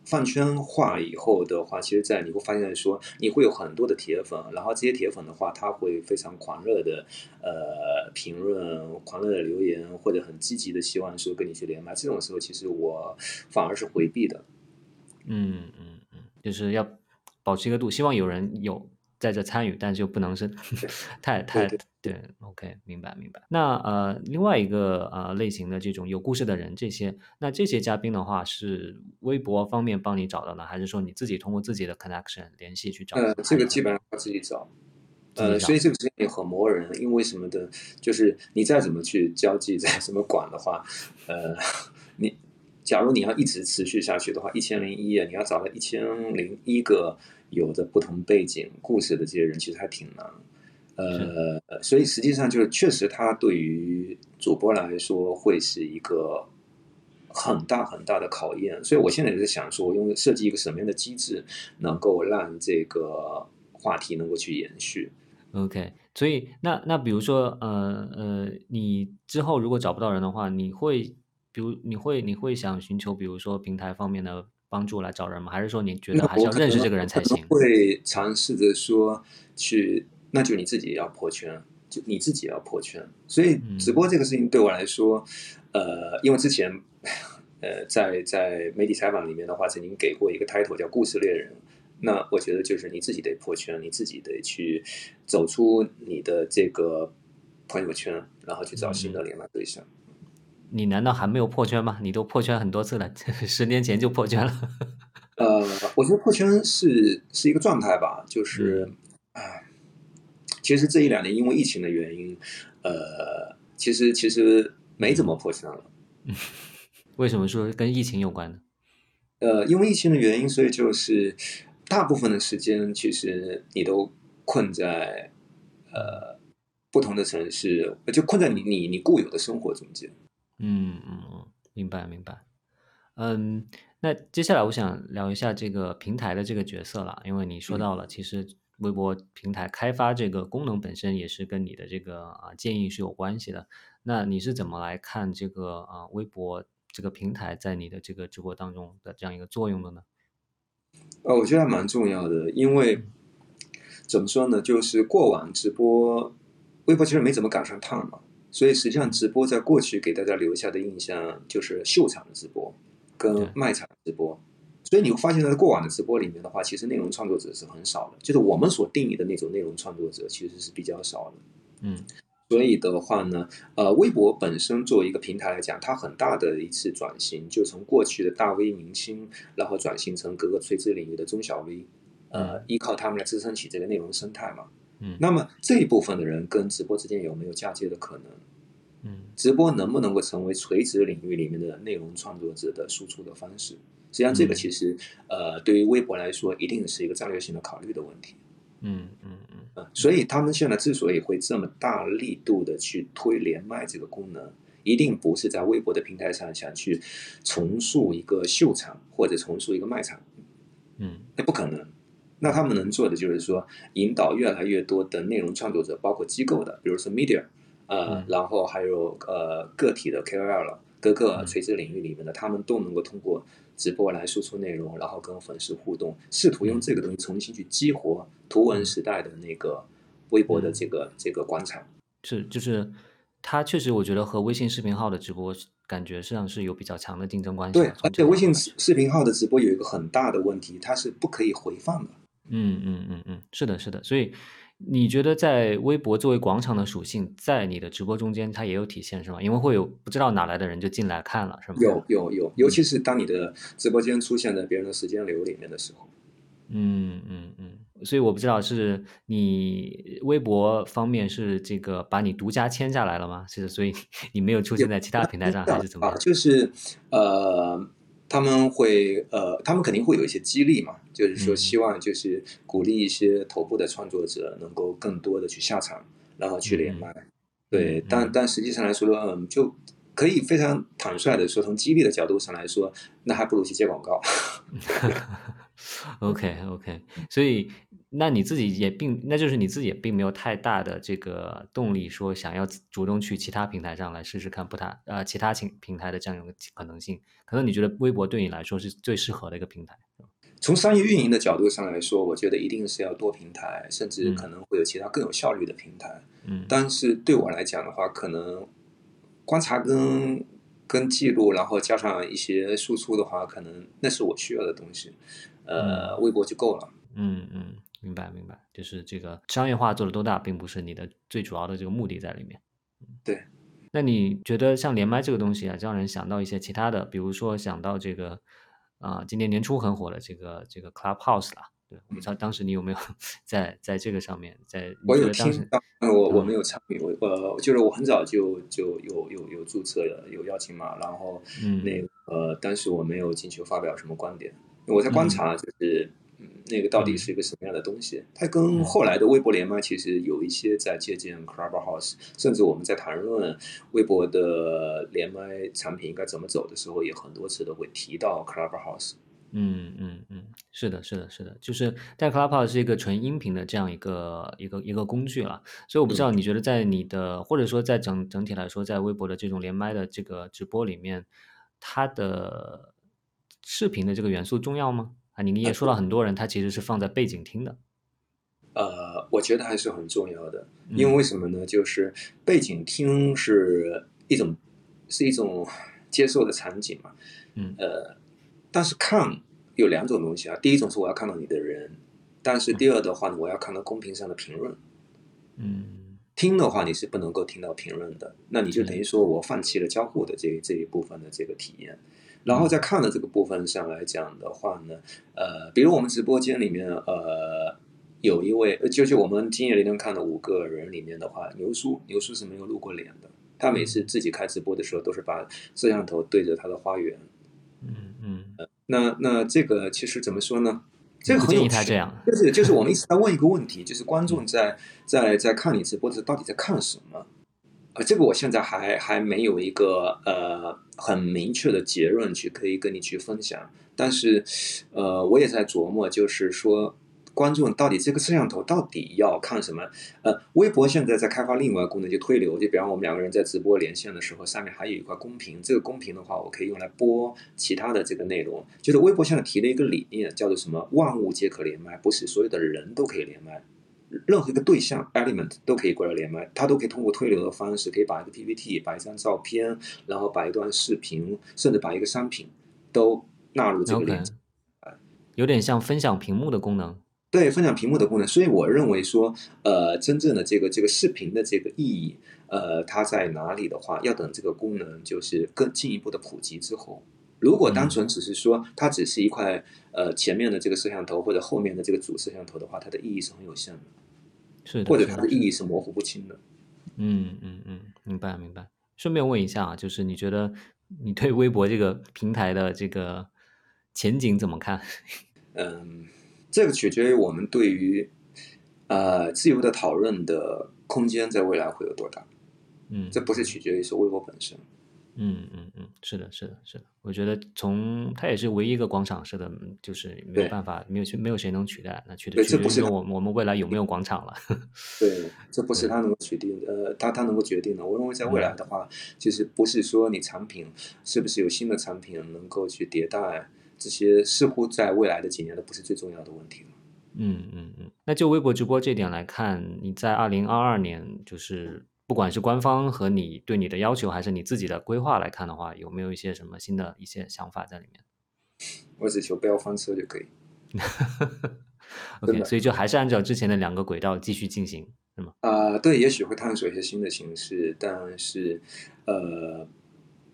饭圈化以后的话，其实，在你会发现说，你会有很多的铁粉，然后这些铁粉的话，他会非常狂热的呃评论、狂热的留言，或者很积极的希望说跟你去连麦。这种时候，其实我反而是回避的。嗯嗯嗯，就是要保持一个度，希望有人有在这参与，但是又不能是 [LAUGHS] 太太对。OK，明白明白。那呃，另外一个呃类型的这种有故事的人，这些那这些嘉宾的话，是微博方面帮你找到呢，还是说你自己通过自己的 connection 联系去找？呃，这个基本上要自己找。呃，所以这个事情也很磨人，因为什么的，就是你再怎么去交际，再怎么管的话，呃，你。假如你要一直持续下去的话，一千零一夜，你要找到一千零一个有着不同背景故事的这些人，其实还挺难。呃，所以实际上就是确实，它对于主播来说会是一个很大很大的考验。所以我现在也在想说，用设计一个什么样的机制，能够让这个话题能够去延续。OK，所以那那比如说，呃呃，你之后如果找不到人的话，你会？比如你会你会想寻求比如说平台方面的帮助来找人吗？还是说你觉得还是要认识这个人才行？会尝试着说去，那就你自己要破圈，就你自己要破圈。所以直播这个事情对我来说，呃，因为之前呃在在媒体采访里面的话，曾经给过一个 title 叫故事猎人。那我觉得就是你自己得破圈，你自己得去走出你的这个朋友圈，然后去找新的连麦对象。你难道还没有破圈吗？你都破圈很多次了，[LAUGHS] 十年前就破圈了。呃，我觉得破圈是是一个状态吧，就是啊，其实这一两年因为疫情的原因，呃，其实其实没怎么破圈了。为什么说跟疫情有关呢？呃，因为疫情的原因，所以就是大部分的时间其实你都困在呃不同的城市，就困在你你你固有的生活中间。嗯嗯，明白明白。嗯，那接下来我想聊一下这个平台的这个角色了，因为你说到了，其实微博平台开发这个功能本身也是跟你的这个啊建议是有关系的。那你是怎么来看这个啊微博这个平台在你的这个直播当中的这样一个作用的呢？呃，我觉得还蛮重要的，因为怎么说呢，就是过往直播微博其实没怎么赶上趟嘛。所以实际上，直播在过去给大家留下的印象就是秀场的直播跟卖场直播。所以你会发现，在过往的直播里面的话，其实内容创作者是很少的，就是我们所定义的那种内容创作者其实是比较少的。嗯，所以的话呢，呃，微博本身作为一个平台来讲，它很大的一次转型，就从过去的大 V 明星，然后转型成各个垂直领域的中小 V，呃，依靠他们来支撑起这个内容生态嘛。嗯，那么这一部分的人跟直播之间有没有嫁接的可能？嗯，直播能不能够成为垂直领域里面的内容创作者的输出的方式？实际上，这个其实呃，对于微博来说，一定是一个战略性的考虑的问题。嗯嗯嗯，嗯，所以他们现在之所以会这么大力度的去推连麦这个功能，一定不是在微博的平台上想去重塑一个秀场或者重塑一个卖场，嗯，那不可能。那他们能做的就是说，引导越来越多的内容创作者，包括机构的，比如说 media，呃，然后还有呃个体的 KOL，各个垂直领域里面的，他们都能够通过直播来输出内容，然后跟粉丝互动，试图用这个东西重新去激活图文时代的那个微博的这个这个广场。是，就是它确实，我觉得和微信视频号的直播感觉上是有比较强的竞争关系。对，而且微信视视频号的直播有一个很大的问题，它是不可以回放的。嗯嗯嗯嗯，是的，是的。所以你觉得在微博作为广场的属性，在你的直播中间它也有体现是吗？因为会有不知道哪来的人就进来看了，是吗？有有有，尤其是当你的直播间出现在别人的时间流里面的时候。嗯嗯嗯。所以我不知道是你微博方面是这个把你独家签下来了吗？是，所以你没有出现在其他平台上，[LAUGHS] 还是怎么样？就是呃。他们会呃，他们肯定会有一些激励嘛，就是说希望就是鼓励一些头部的创作者能够更多的去下场，然后去连麦。对，但但实际上来说，嗯，就可以非常坦率的说，从激励的角度上来说，那还不如去接广告。[LAUGHS] [LAUGHS] OK OK，所以。那你自己也并，那就是你自己也并没有太大的这个动力，说想要主动去其他平台上来试试看不太呃其他平平台的这样一个可能性。可能你觉得微博对你来说是最适合的一个平台。从商业运营的角度上来说，我觉得一定是要多平台，甚至可能会有其他更有效率的平台。嗯。但是对我来讲的话，可能观察跟跟记录，然后加上一些输出的话，可能那是我需要的东西。呃，微博就够了。嗯嗯。明白，明白，就是这个商业化做的多大，并不是你的最主要的这个目的在里面。对。那你觉得像连麦这个东西啊，让人想到一些其他的，比如说想到这个啊，今年年初很火的这个这个 Clubhouse 啦。对，我不知道当时你有没有在在这个上面，在我有听到，我我没有参与，我呃，就是我很早就就有有有注册了，有邀请码，然后那呃，但是我没有进去发表什么观点，我在观察，就是。那个到底是一个什么样的东西？它跟后来的微博连麦其实有一些在借鉴 Clubhouse，甚至我们在谈论微博的连麦产品应该怎么走的时候，也很多次都会提到 Clubhouse。嗯嗯嗯，是的，是的，是的，就是但 Clubhouse 是一个纯音频的这样一个一个一个工具了，所以我不知道你觉得在你的或者说在整整体来说，在微博的这种连麦的这个直播里面，它的视频的这个元素重要吗？啊，你也说了很多人，他其实是放在背景听的。呃，我觉得还是很重要的，因为为什么呢？就是背景听是一种是一种接受的场景嘛。嗯。呃，但是看有两种东西啊，第一种是我要看到你的人，但是第二的话呢，我要看到公屏上的评论。嗯。听的话，你是不能够听到评论的，那你就等于说我放弃了交互的这这一部分的这个体验。然后在看的这个部分上来讲的话呢，呃，比如我们直播间里面，呃，有一位，就是我们今夜里面看的五个人里面的话，牛叔，牛叔是没有露过脸的。他每次自己开直播的时候，都是把摄像头对着他的花园。嗯嗯。那那这个其实怎么说呢？这个很有趣。就是就是我们一直在问一个问题，就是观众在在在看你直播的时候，到底在看什么？啊，这个我现在还还没有一个呃很明确的结论去可以跟你去分享，但是呃我也在琢磨，就是说观众到底这个摄像头到底要看什么？呃，微博现在在开发另外一个功能，就推流，就比方我们两个人在直播连线的时候，上面还有一块公屏，这个公屏的话，我可以用来播其他的这个内容。就是微博现在提了一个理念，叫做什么？万物皆可连麦，不是所有的人都可以连麦。任何一个对象 element 都可以过来连麦，它都可以通过推流的方式，可以把一个 PPT、把一张照片，然后把一段视频，甚至把一个商品都纳入这个链接。有点像分享屏幕的功能。对，分享屏幕的功能。所以我认为说，呃，真正的这个这个视频的这个意义，呃，它在哪里的话，要等这个功能就是更进一步的普及之后。如果单纯只是说它只是一块呃前面的这个摄像头或者后面的这个主摄像头的话，它的意义是很有限的。是，或者它的意义是模糊不清的。嗯嗯嗯，明白明白。顺便问一下啊，就是你觉得你对微博这个平台的这个前景怎么看？[LAUGHS] 嗯，这个取决于我们对于呃，自由的讨论的空间在未来会有多大？嗯，这不是取决于说微博本身。嗯嗯嗯，是的，是的，是的。我觉得从它也是唯一一个广场式的，就是没有办法，没有去，没有谁能取代。那取的取决于我我们未来有没有广场了。[LAUGHS] 对，这不是他能够决定，呃，他他能够决定的。我认为在未来的话，就是不是说你产品是不是有新的产品能够去迭代，这些似乎在未来的几年都不是最重要的问题了。嗯嗯嗯。那就微博直播这点来看，你在二零二二年就是。不管是官方和你对你的要求，还是你自己的规划来看的话，有没有一些什么新的一些想法在里面？我只求不要翻车就可以。[LAUGHS] OK，所以就还是按照之前的两个轨道继续进行，是吗？啊，对，也许会探索一些新的形式，但是，呃，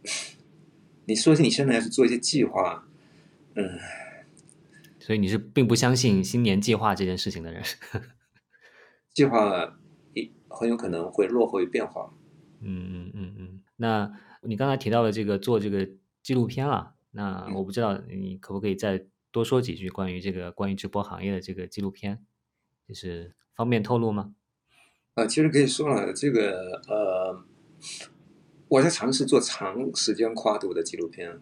[LAUGHS] 你说你现在要去做一些计划，嗯，所以你是并不相信新年计划这件事情的人？[LAUGHS] 计划。很有可能会落后于变化。嗯嗯嗯嗯。那你刚才提到了这个做这个纪录片啊，那我不知道你可不可以再多说几句关于这个关于直播行业的这个纪录片，就是方便透露吗？啊，其实可以说了，这个呃，我在尝试做长时间跨度的纪录片，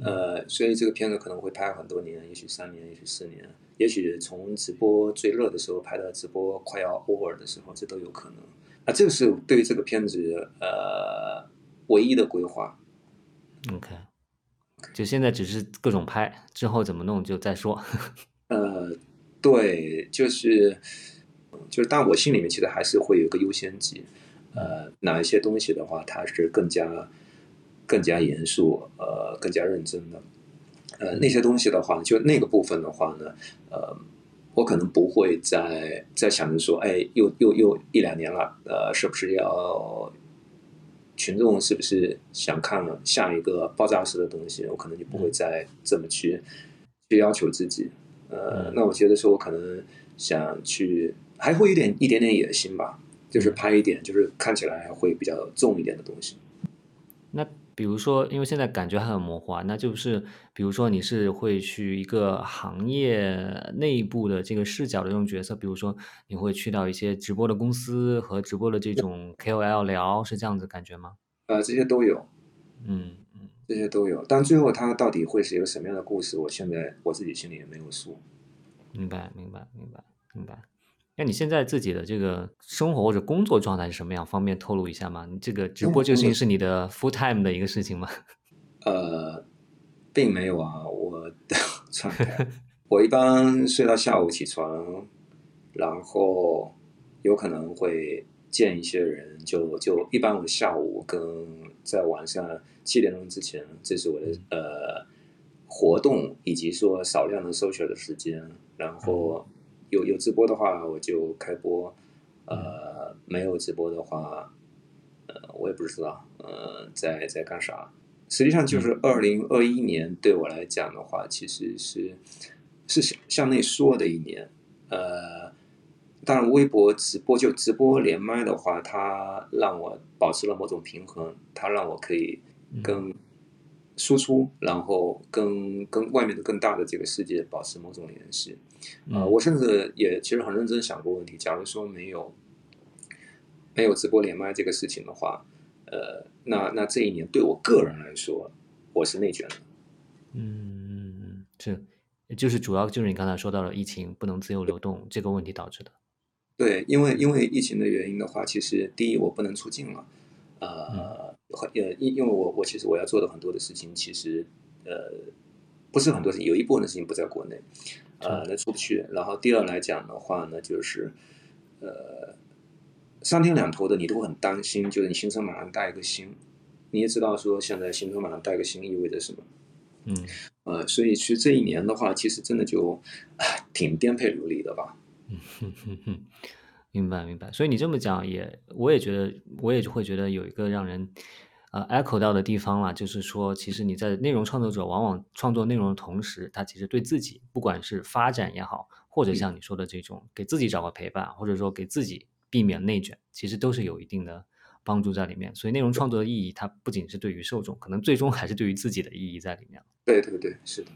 呃，所以这个片子可能会拍很多年，也许三年，也许四年。也许从直播最热的时候拍到直播快要 over 的时候，这都有可能。啊，这个是对于这个片子呃唯一的规划。OK，就现在只是各种拍，之后怎么弄就再说。[LAUGHS] 呃，对，就是就是，但我心里面其实还是会有个优先级。呃，哪一些东西的话，它是更加更加严肃，呃，更加认真的。呃，那些东西的话，就那个部分的话呢，呃，我可能不会再再想着说，哎，又又又一两年了，呃，是不是要群众是不是想看下一个爆炸式的东西？我可能就不会再这么去去要求自己。呃，那我觉得说我可能想去，还会有点一点点野心吧，就是拍一点，就是看起来会比较重一点的东西。那。比如说，因为现在感觉还很模糊啊，那就是比如说你是会去一个行业内部的这个视角的这种角色，比如说你会去到一些直播的公司和直播的这种 KOL 聊，是这样子感觉吗？呃，这些都有，嗯嗯，这些都有，但最后它到底会是一个什么样的故事，我现在我自己心里也没有数。明白，明白，明白，明白。那你现在自己的这个生活或者工作状态是什么样？方便透露一下吗？你这个直播究竟是你的 full time 的一个事情吗？呃，并没有啊，我 [LAUGHS] 状态，我一般睡到下午起床，然后有可能会见一些人，就就一般我下午跟在晚上七点钟之前，这是我的呃活动以及说少量的 social 的时间，然后。有有直播的话，我就开播；呃，没有直播的话，呃，我也不知道，呃，在在干啥。实际上，就是二零二一年对我来讲的话，其实是是向向内缩的一年。呃，当然，微博直播就直播连麦的话，它让我保持了某种平衡，它让我可以跟输出，然后跟跟外面的更大的这个世界保持某种联系。啊，我甚至也其实很认真想过问题。假如说没有没有直播连麦这个事情的话，呃，那那这一年对我个人来说，我是内卷的。嗯，是，就是主要就是你刚才说到了疫情不能自由流动这个问题导致的。对，因为因为疫情的原因的话，其实第一我不能出境了，呃，呃，因因为我我其实我要做的很多的事情，其实呃不是很多事情，有一部分的事情不在国内。呃，那出不去。然后第二来讲的话呢，就是，呃，三天两头的你都很担心，就是你行程马上带一个星，你也知道说现在行程马上带个星意味着什么，嗯，呃，所以其实这一年的话，其实真的就挺颠沛流离的吧。嗯哼哼哼，明白明白。所以你这么讲也，我也觉得，我也就会觉得有一个让人。呃，echo 到的地方了，就是说，其实你在内容创作者往往创作内容的同时，他其实对自己，不管是发展也好，或者像你说的这种给自己找个陪伴，或者说给自己避免内卷，其实都是有一定的帮助在里面。所以，内容创作的意义，它不仅是对于受众，可能最终还是对于自己的意义在里面。对对对，是的。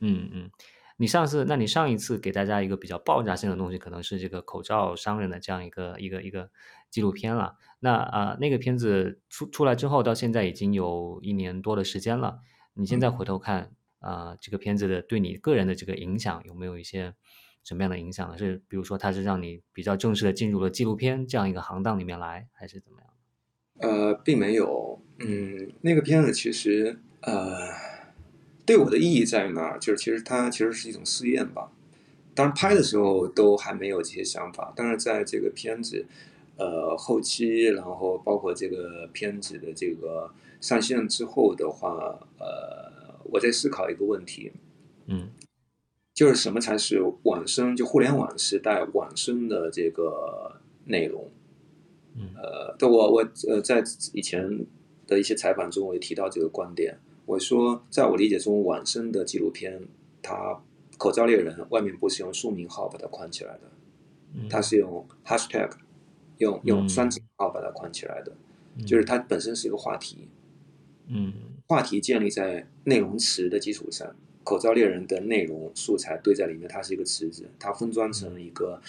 嗯嗯，你上次，那你上一次给大家一个比较爆炸性的东西，可能是这个口罩商人的这样一个一个一个纪录片了。那啊，那个片子出出来之后，到现在已经有一年多的时间了。你现在回头看啊，这个片子的对你个人的这个影响有没有一些什么样的影响呢？是比如说，它是让你比较正式的进入了纪录片这样一个行当里面来，还是怎么样？呃，并没有。嗯，那个片子其实呃。对我的意义在于哪儿？就是其实它其实是一种试验吧。当然拍的时候都还没有这些想法，但是在这个片子呃后期，然后包括这个片子的这个上线之后的话，呃，我在思考一个问题，嗯，就是什么才是晚生？就互联网时代晚生的这个内容？嗯，呃，对我我呃在以前的一些采访中，我也提到这个观点。我说，在我理解中，晚生的纪录片，它口罩猎人外面不是用书名号把它框起来的，它是用 hashtag，用用双井号把它框起来的，就是它本身是一个话题，嗯，话题建立在内容词的基础上，口罩猎人的内容素材堆在里面，它是一个池子，它分装成一个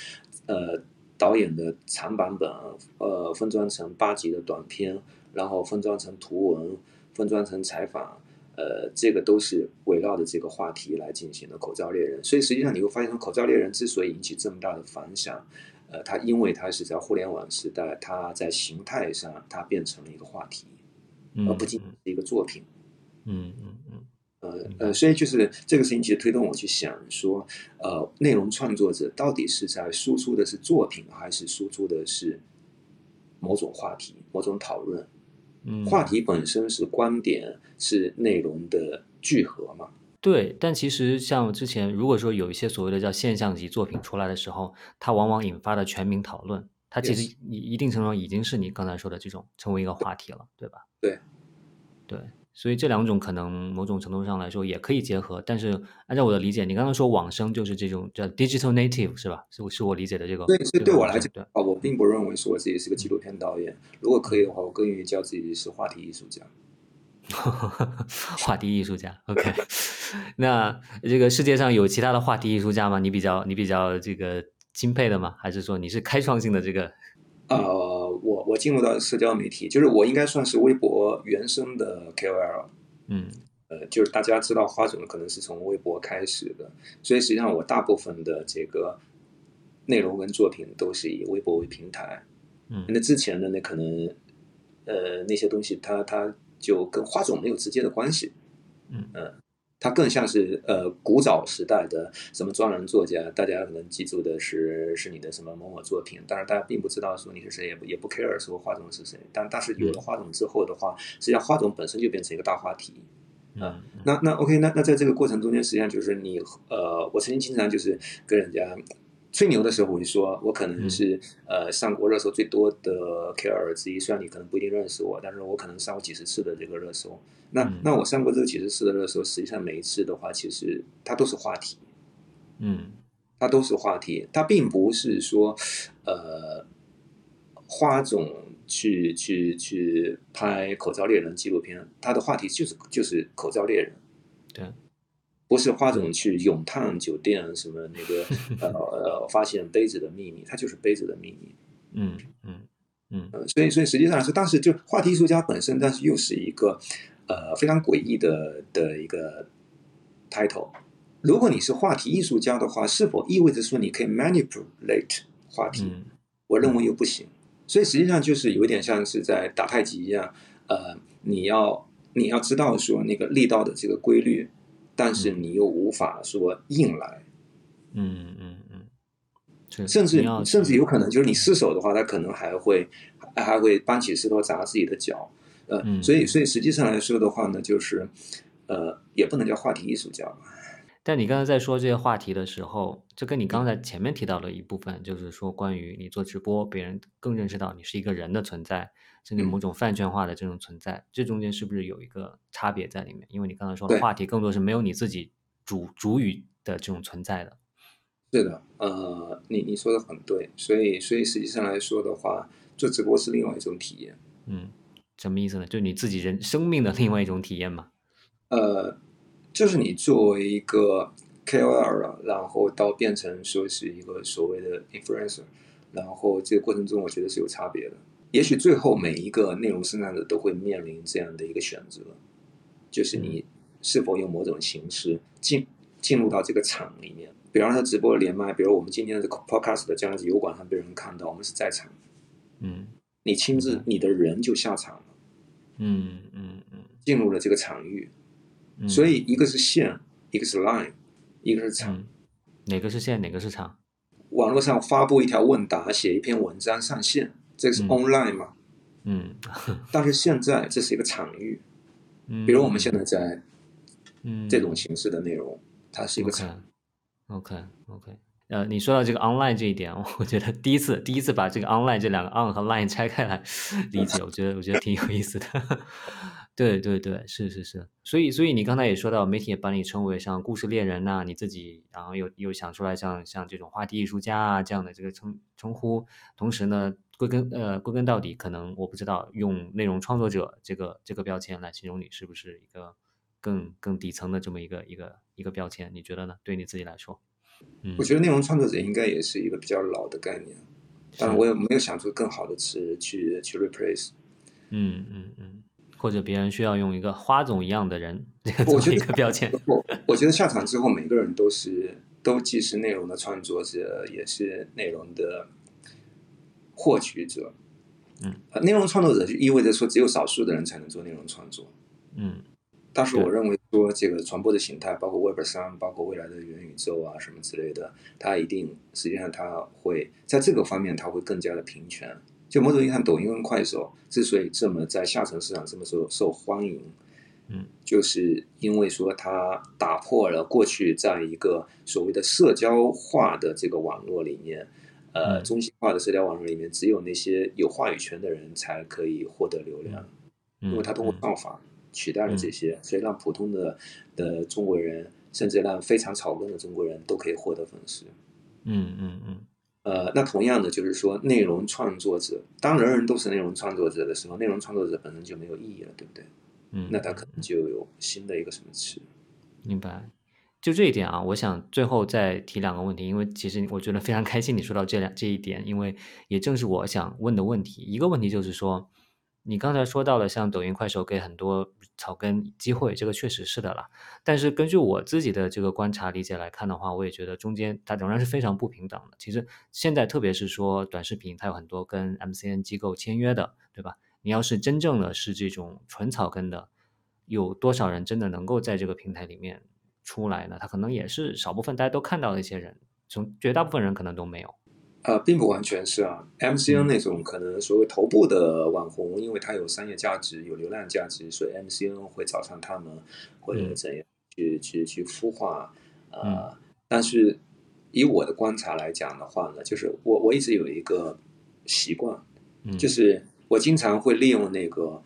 呃导演的长版本，呃分装成八集的短片，然后分装成图文，分装成采访。呃，这个都是围绕着这个话题来进行的口罩猎人，所以实际上你会发现，口罩猎人之所以引起这么大的反响，呃，它因为它是在互联网时代，它在形态上它变成了一个话题，而不仅仅是一个作品。嗯嗯嗯。呃呃，所以就是这个事情其实推动我去想说，呃，内容创作者到底是在输出的是作品，还是输出的是某种话题、某种讨论？话题本身是观点，是内容的聚合嘛？对，但其实像之前，如果说有一些所谓的叫现象级作品出来的时候，它往往引发的全民讨论，它其实一一定程度上已经是你刚才说的这种成为一个话题了，对吧？对，对。所以这两种可能某种程度上来说也可以结合，但是按照我的理解，你刚刚说往生就是这种叫 digital native 是吧？是是我理解的这个。对，所以对我来讲啊，我并不认为说我自己是个纪录片导演。如果可以的话，我更愿意叫自己是话题艺术家。[LAUGHS] 话题艺术家，OK。[LAUGHS] 那这个世界上有其他的话题艺术家吗？你比较你比较这个钦佩的吗？还是说你是开创性的这个？呃，我我进入到社交媒体，就是我应该算是微博原生的 KOL，嗯，呃，就是大家知道花总可能是从微博开始的，所以实际上我大部分的这个内容跟作品都是以微博为平台，嗯，那之前的那可能呃那些东西，它它就跟花种没有直接的关系，嗯嗯。它更像是呃古早时代的什么专栏作家，大家可能记住的是是你的什么某某作品，但是大家并不知道说你是谁，也不也不 care 说花种是谁。但但是有了花种之后的话，实际上花种本身就变成一个大话题。嗯，那那 OK，那那在这个过程中间，实际上就是你呃，我曾经经常就是跟人家。吹牛的时候，我就说，我可能是呃上过热搜最多的 KOL 之一。虽然你可能不一定认识我，但是我可能上过几十次的这个热搜。那那我上过这几十次的热搜，实际上每一次的话，其实它都是话题。嗯，它都是话题，它并不是说呃花总去去去拍口罩猎人纪录片，它的话题就是就是口罩猎人。对。不是花总去咏叹酒店什么那个 [LAUGHS] 呃呃发现杯子的秘密，它就是杯子的秘密。嗯嗯嗯，所以所以实际上来说，当时就话题艺术家本身，但是又是一个呃非常诡异的的一个 title。如果你是话题艺术家的话，是否意味着说你可以 manipulate 话题？我认为又不行。所以实际上就是有点像是在打太极一样，呃，你要你要知道说那个力道的这个规律。但是你又无法说硬来，嗯嗯嗯，甚至甚至有可能就是你失手的话，他可能还会还会搬起石头砸自己的脚，呃，所以所以实际上来说的话呢，就是呃，也不能叫话题艺术家。但你刚才在说这些话题的时候，就跟你刚才前面提到的一部分，就是说关于你做直播，别人更认识到你是一个人的存在。甚至某种饭圈化的这种存在，这中间是不是有一个差别在里面？因为你刚才说的话题更多是没有你自己主主语的这种存在的。是的，呃，你你说的很对，所以所以实际上来说的话，做直播是另外一种体验。嗯，什么意思呢？就你自己人生命的另外一种体验嘛？呃，就是你作为一个 KOL 啊，然后到变成说是一个所谓的 influencer，然后这个过程中我觉得是有差别的。也许最后每一个内容生产者都会面临这样的一个选择，就是你是否用某种形式进进入到这个场里面，比方说直播连麦，比如我们今天的 podcast 的这样子油管上被人看到，我们是在场，嗯。你亲自你的人就下场了，嗯嗯嗯。进入了这个场域，嗯，所以一个是线，一个是 line，一个是场。嗯，哪个是线，哪个是场？网络上发布一条问答，写一篇文章上线，这个是嗯 online 嘛？嗯 [LAUGHS] 但是现在这是一个场域，嗯，比如我们现在在嗯这种形式的内容，它是一个场。OK OK，呃，你说到这个 online 这一点，我觉得第一次第一次把这个 online 这两个 on 和 line 拆开来 [LAUGHS] 理解，我觉得我觉得挺有意思的。对对对，是是是，所以所以你刚才也说到，媒体也把你称为像故事猎人呐、你自己然后又又想出来像像这种话题艺术家啊这样的这个称称呼，同时呢，归根呃归根到底，可能我不知道用内容创作者这个这个标签来形容你是不是一个更更底层的这么一个一个一个标签？你觉得呢？对你自己来说，嗯我，觉得内容创作者应该也是一个比较老的概念，当然是我也没有想出更好的词去去 replace。嗯嗯嗯，或者别人需要用一个花总一样的人这个作为一我觉得个标签，我我觉得下场之后，每个人都是都既是内容的创作者，也是内容的获取者。嗯呃，内容创作者就意味着说，只有少数的人才能做内容创作。嗯但是我认为说，这个传播的形态，包括 Web 三，包括未来的元宇宙啊什么之类的，它一定实际上它会在这个方面，它会更加的平权。就某种意义上，抖音跟快手之所以这么在下沉市场这么受受欢迎，嗯，就是因为说它打破了过去在一个所谓的社交化的这个网络里面，呃，嗯。中心化的社交网络里面，只有那些有话语权的人才可以获得流量。嗯，因为它通过嗯算法取代了这些，所以让普通的的中国人，甚至让非常草根的中国人都可以获得粉丝。嗯嗯嗯呃，那同样的就是说，内容创作者，当人人都是内容创作者的时候，内容创作者本身就没有意义了，对不对？嗯，那他可能就有新的一个什么词？明白。就这一点啊，我想最后再提两个问题，因为其实我觉得非常开心你说到这两这一点，因为也正是我想问的问题。一个问题就是说，你刚才说到了像抖音、快手给很多草根机会，这个确实是的啦。但是根据我自己的这个观察理解来看的话，我也觉得中间它仍然是非常不平等的。其实现在特别是说短视频，它有很多跟 MCN 机构签约的，对吧？你要是真正的是这种纯草根的，有多少人真的能够在这个平台里面出来呢？他可能也是少部分大家都看到的一些人，从绝大部分人可能都没有。呃，并不完全是啊，MCN 嗯。那种可能所谓头部的网红，因为它有商业价值、有流量价值，所以 MCN 会找上他们，或者嗯。怎样去、去去孵化。呃，嗯。但是以我的观察来讲的话呢，就是我我一直有一个习惯，嗯，就是我经常会利用那个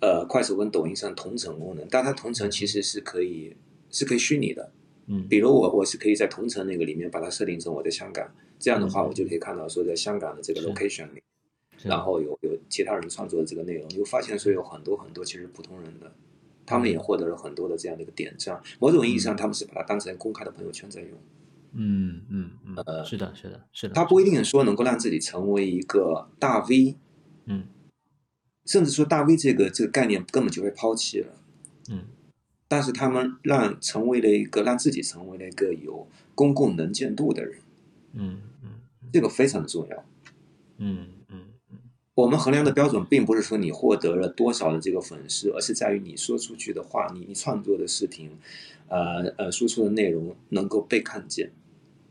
呃快手跟抖音上同城功能，但它同城其实是可以是可以虚拟的，嗯。比如我我是可以在同城那个里面把它设定成我在香港，这样的话嗯我就可以看到说在香港的这个 location 里，然后有有其他人创作的这个内容，你会发现说有很多很多其实普通人的，他们也获得了很多的这样的一个点赞，某种意义上他们是把它当成公开的朋友圈在用，嗯嗯嗯，呃是的，是的，是的，他不一定说能够让自己成为一个大 V，嗯。甚至说大 V 这个这个概念根本就被抛弃了。嗯。但是他们让成为了一个让自己成为了一个有公共能见度的人，嗯嗯这个非常的重要。嗯嗯嗯我们衡量的标准并不是说你获得了多少的这个粉丝，而是在于你说出去的话，你你创作的视频，呃呃，输出的内容能够被看见，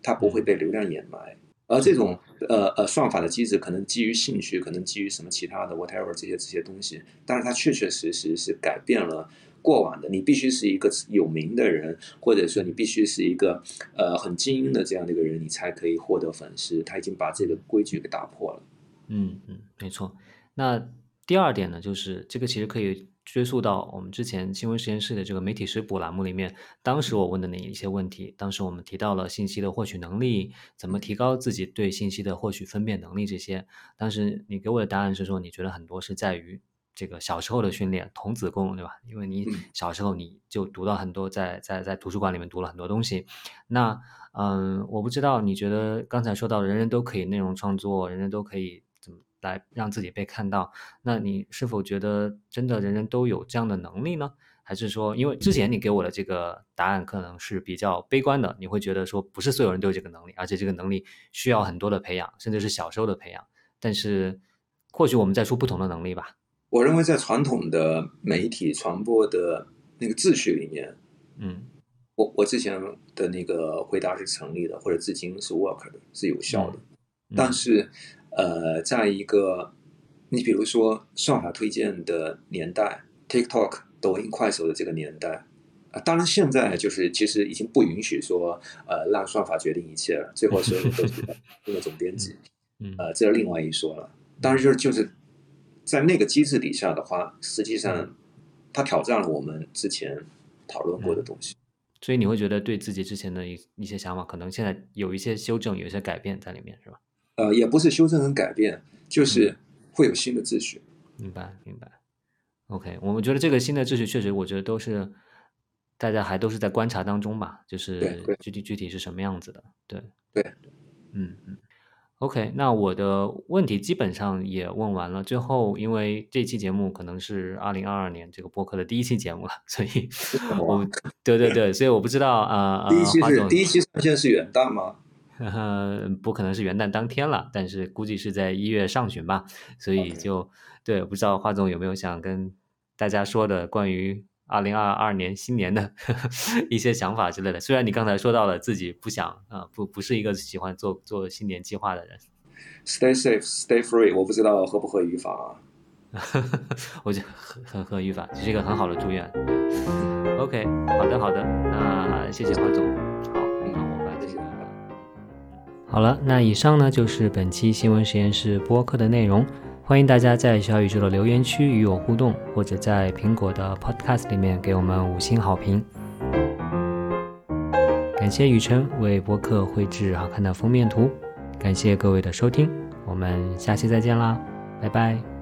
它不会被流量掩埋。而这种呃呃算法的机制可能基于兴趣，可能基于什么其他的 whatever 这些这些东西，但是它确确实实是改变了过往的。你必须是一个有名的人，或者说你必须是一个呃很精英的这样的一个人，你才可以获得粉丝。他已经把这个规矩给打破了。嗯嗯，没错。那第二点呢，就是这个其实可以追溯到我们之前新闻实验室的这个媒体食谱栏目里面，当时我问的那一些问题。当时我们提到了信息的获取能力，怎么提高自己对信息的获取分辨能力这些。当时你给我的答案是说，你觉得很多是在于这个小时候的训练，童子功，对吧？因为你小时候你就读到很多，在在在图书馆里面读了很多东西。那嗯，我不知道你觉得刚才说到人人都可以内容创作，人人都可以怎么来让自己被看到？那你是否觉得真的人人都有这样的能力呢？还是说，因为之前你给我的这个答案可能是比较悲观的，你会觉得说不是所有人都有这个能力，而且这个能力需要很多的培养，甚至是小时候的培养。但是或许我们在说不同的能力吧。我认为在传统的媒体传播的那个秩序里面，嗯，我我之前的那个回答是成立的，或者至今是 work 的，是有效的。但是，呃，在一个你比如说算法推荐的年代，TikTok、抖音、快手的这个年代啊，当然现在就是其实已经不允许说呃让算法决定一切了，最后所有都是 [LAUGHS] 那个总编辑，嗯，呃，这是另外一说了。当然就是就是。在那个机制底下的话，实际上它挑战了我们之前讨论过的东西。所以你会觉得对自己之前的一一些想法，可能现在有一些修正，有一些改变在里面，是吧？呃，也不是修正跟改变，就是会有新的秩序。明白，明白。OK，我们觉得这个新的秩序确实，我觉得都是大家还都是在观察当中吧，就是具体具体是什么样子的。对，对，嗯嗯。OK，那我的问题基本上也问完了。最后，因为这期节目可能是二零二二年这个播客的第一期节目了，所以，我，对对对，所以我不知道啊。第一期是第一期上线是元旦吗？[LAUGHS] 不可能是元旦当天了，但是估计是在一月上旬吧。所以就对，不知道华总有没有想跟大家说的关于。二零二二年新年的 [LAUGHS] 一些想法之类的，虽然你刚才说到了自己不想啊，不不是一个喜欢做做新年计划的人。Stay safe, stay free，我不知道合不合语法啊。[LAUGHS] 我觉得很很合语法，这是一个很好的祝愿。OK，好的好的，那谢谢华总。好，那我们这个好了，那以上呢就是本期新闻实验室播客的内容。欢迎大家在小宇宙的留言区与我互动，或者在苹果的 Podcast 里面给我们五星好评。感谢雨辰为播客绘制好看的封面图，感谢各位的收听，我们下期再见啦，拜拜。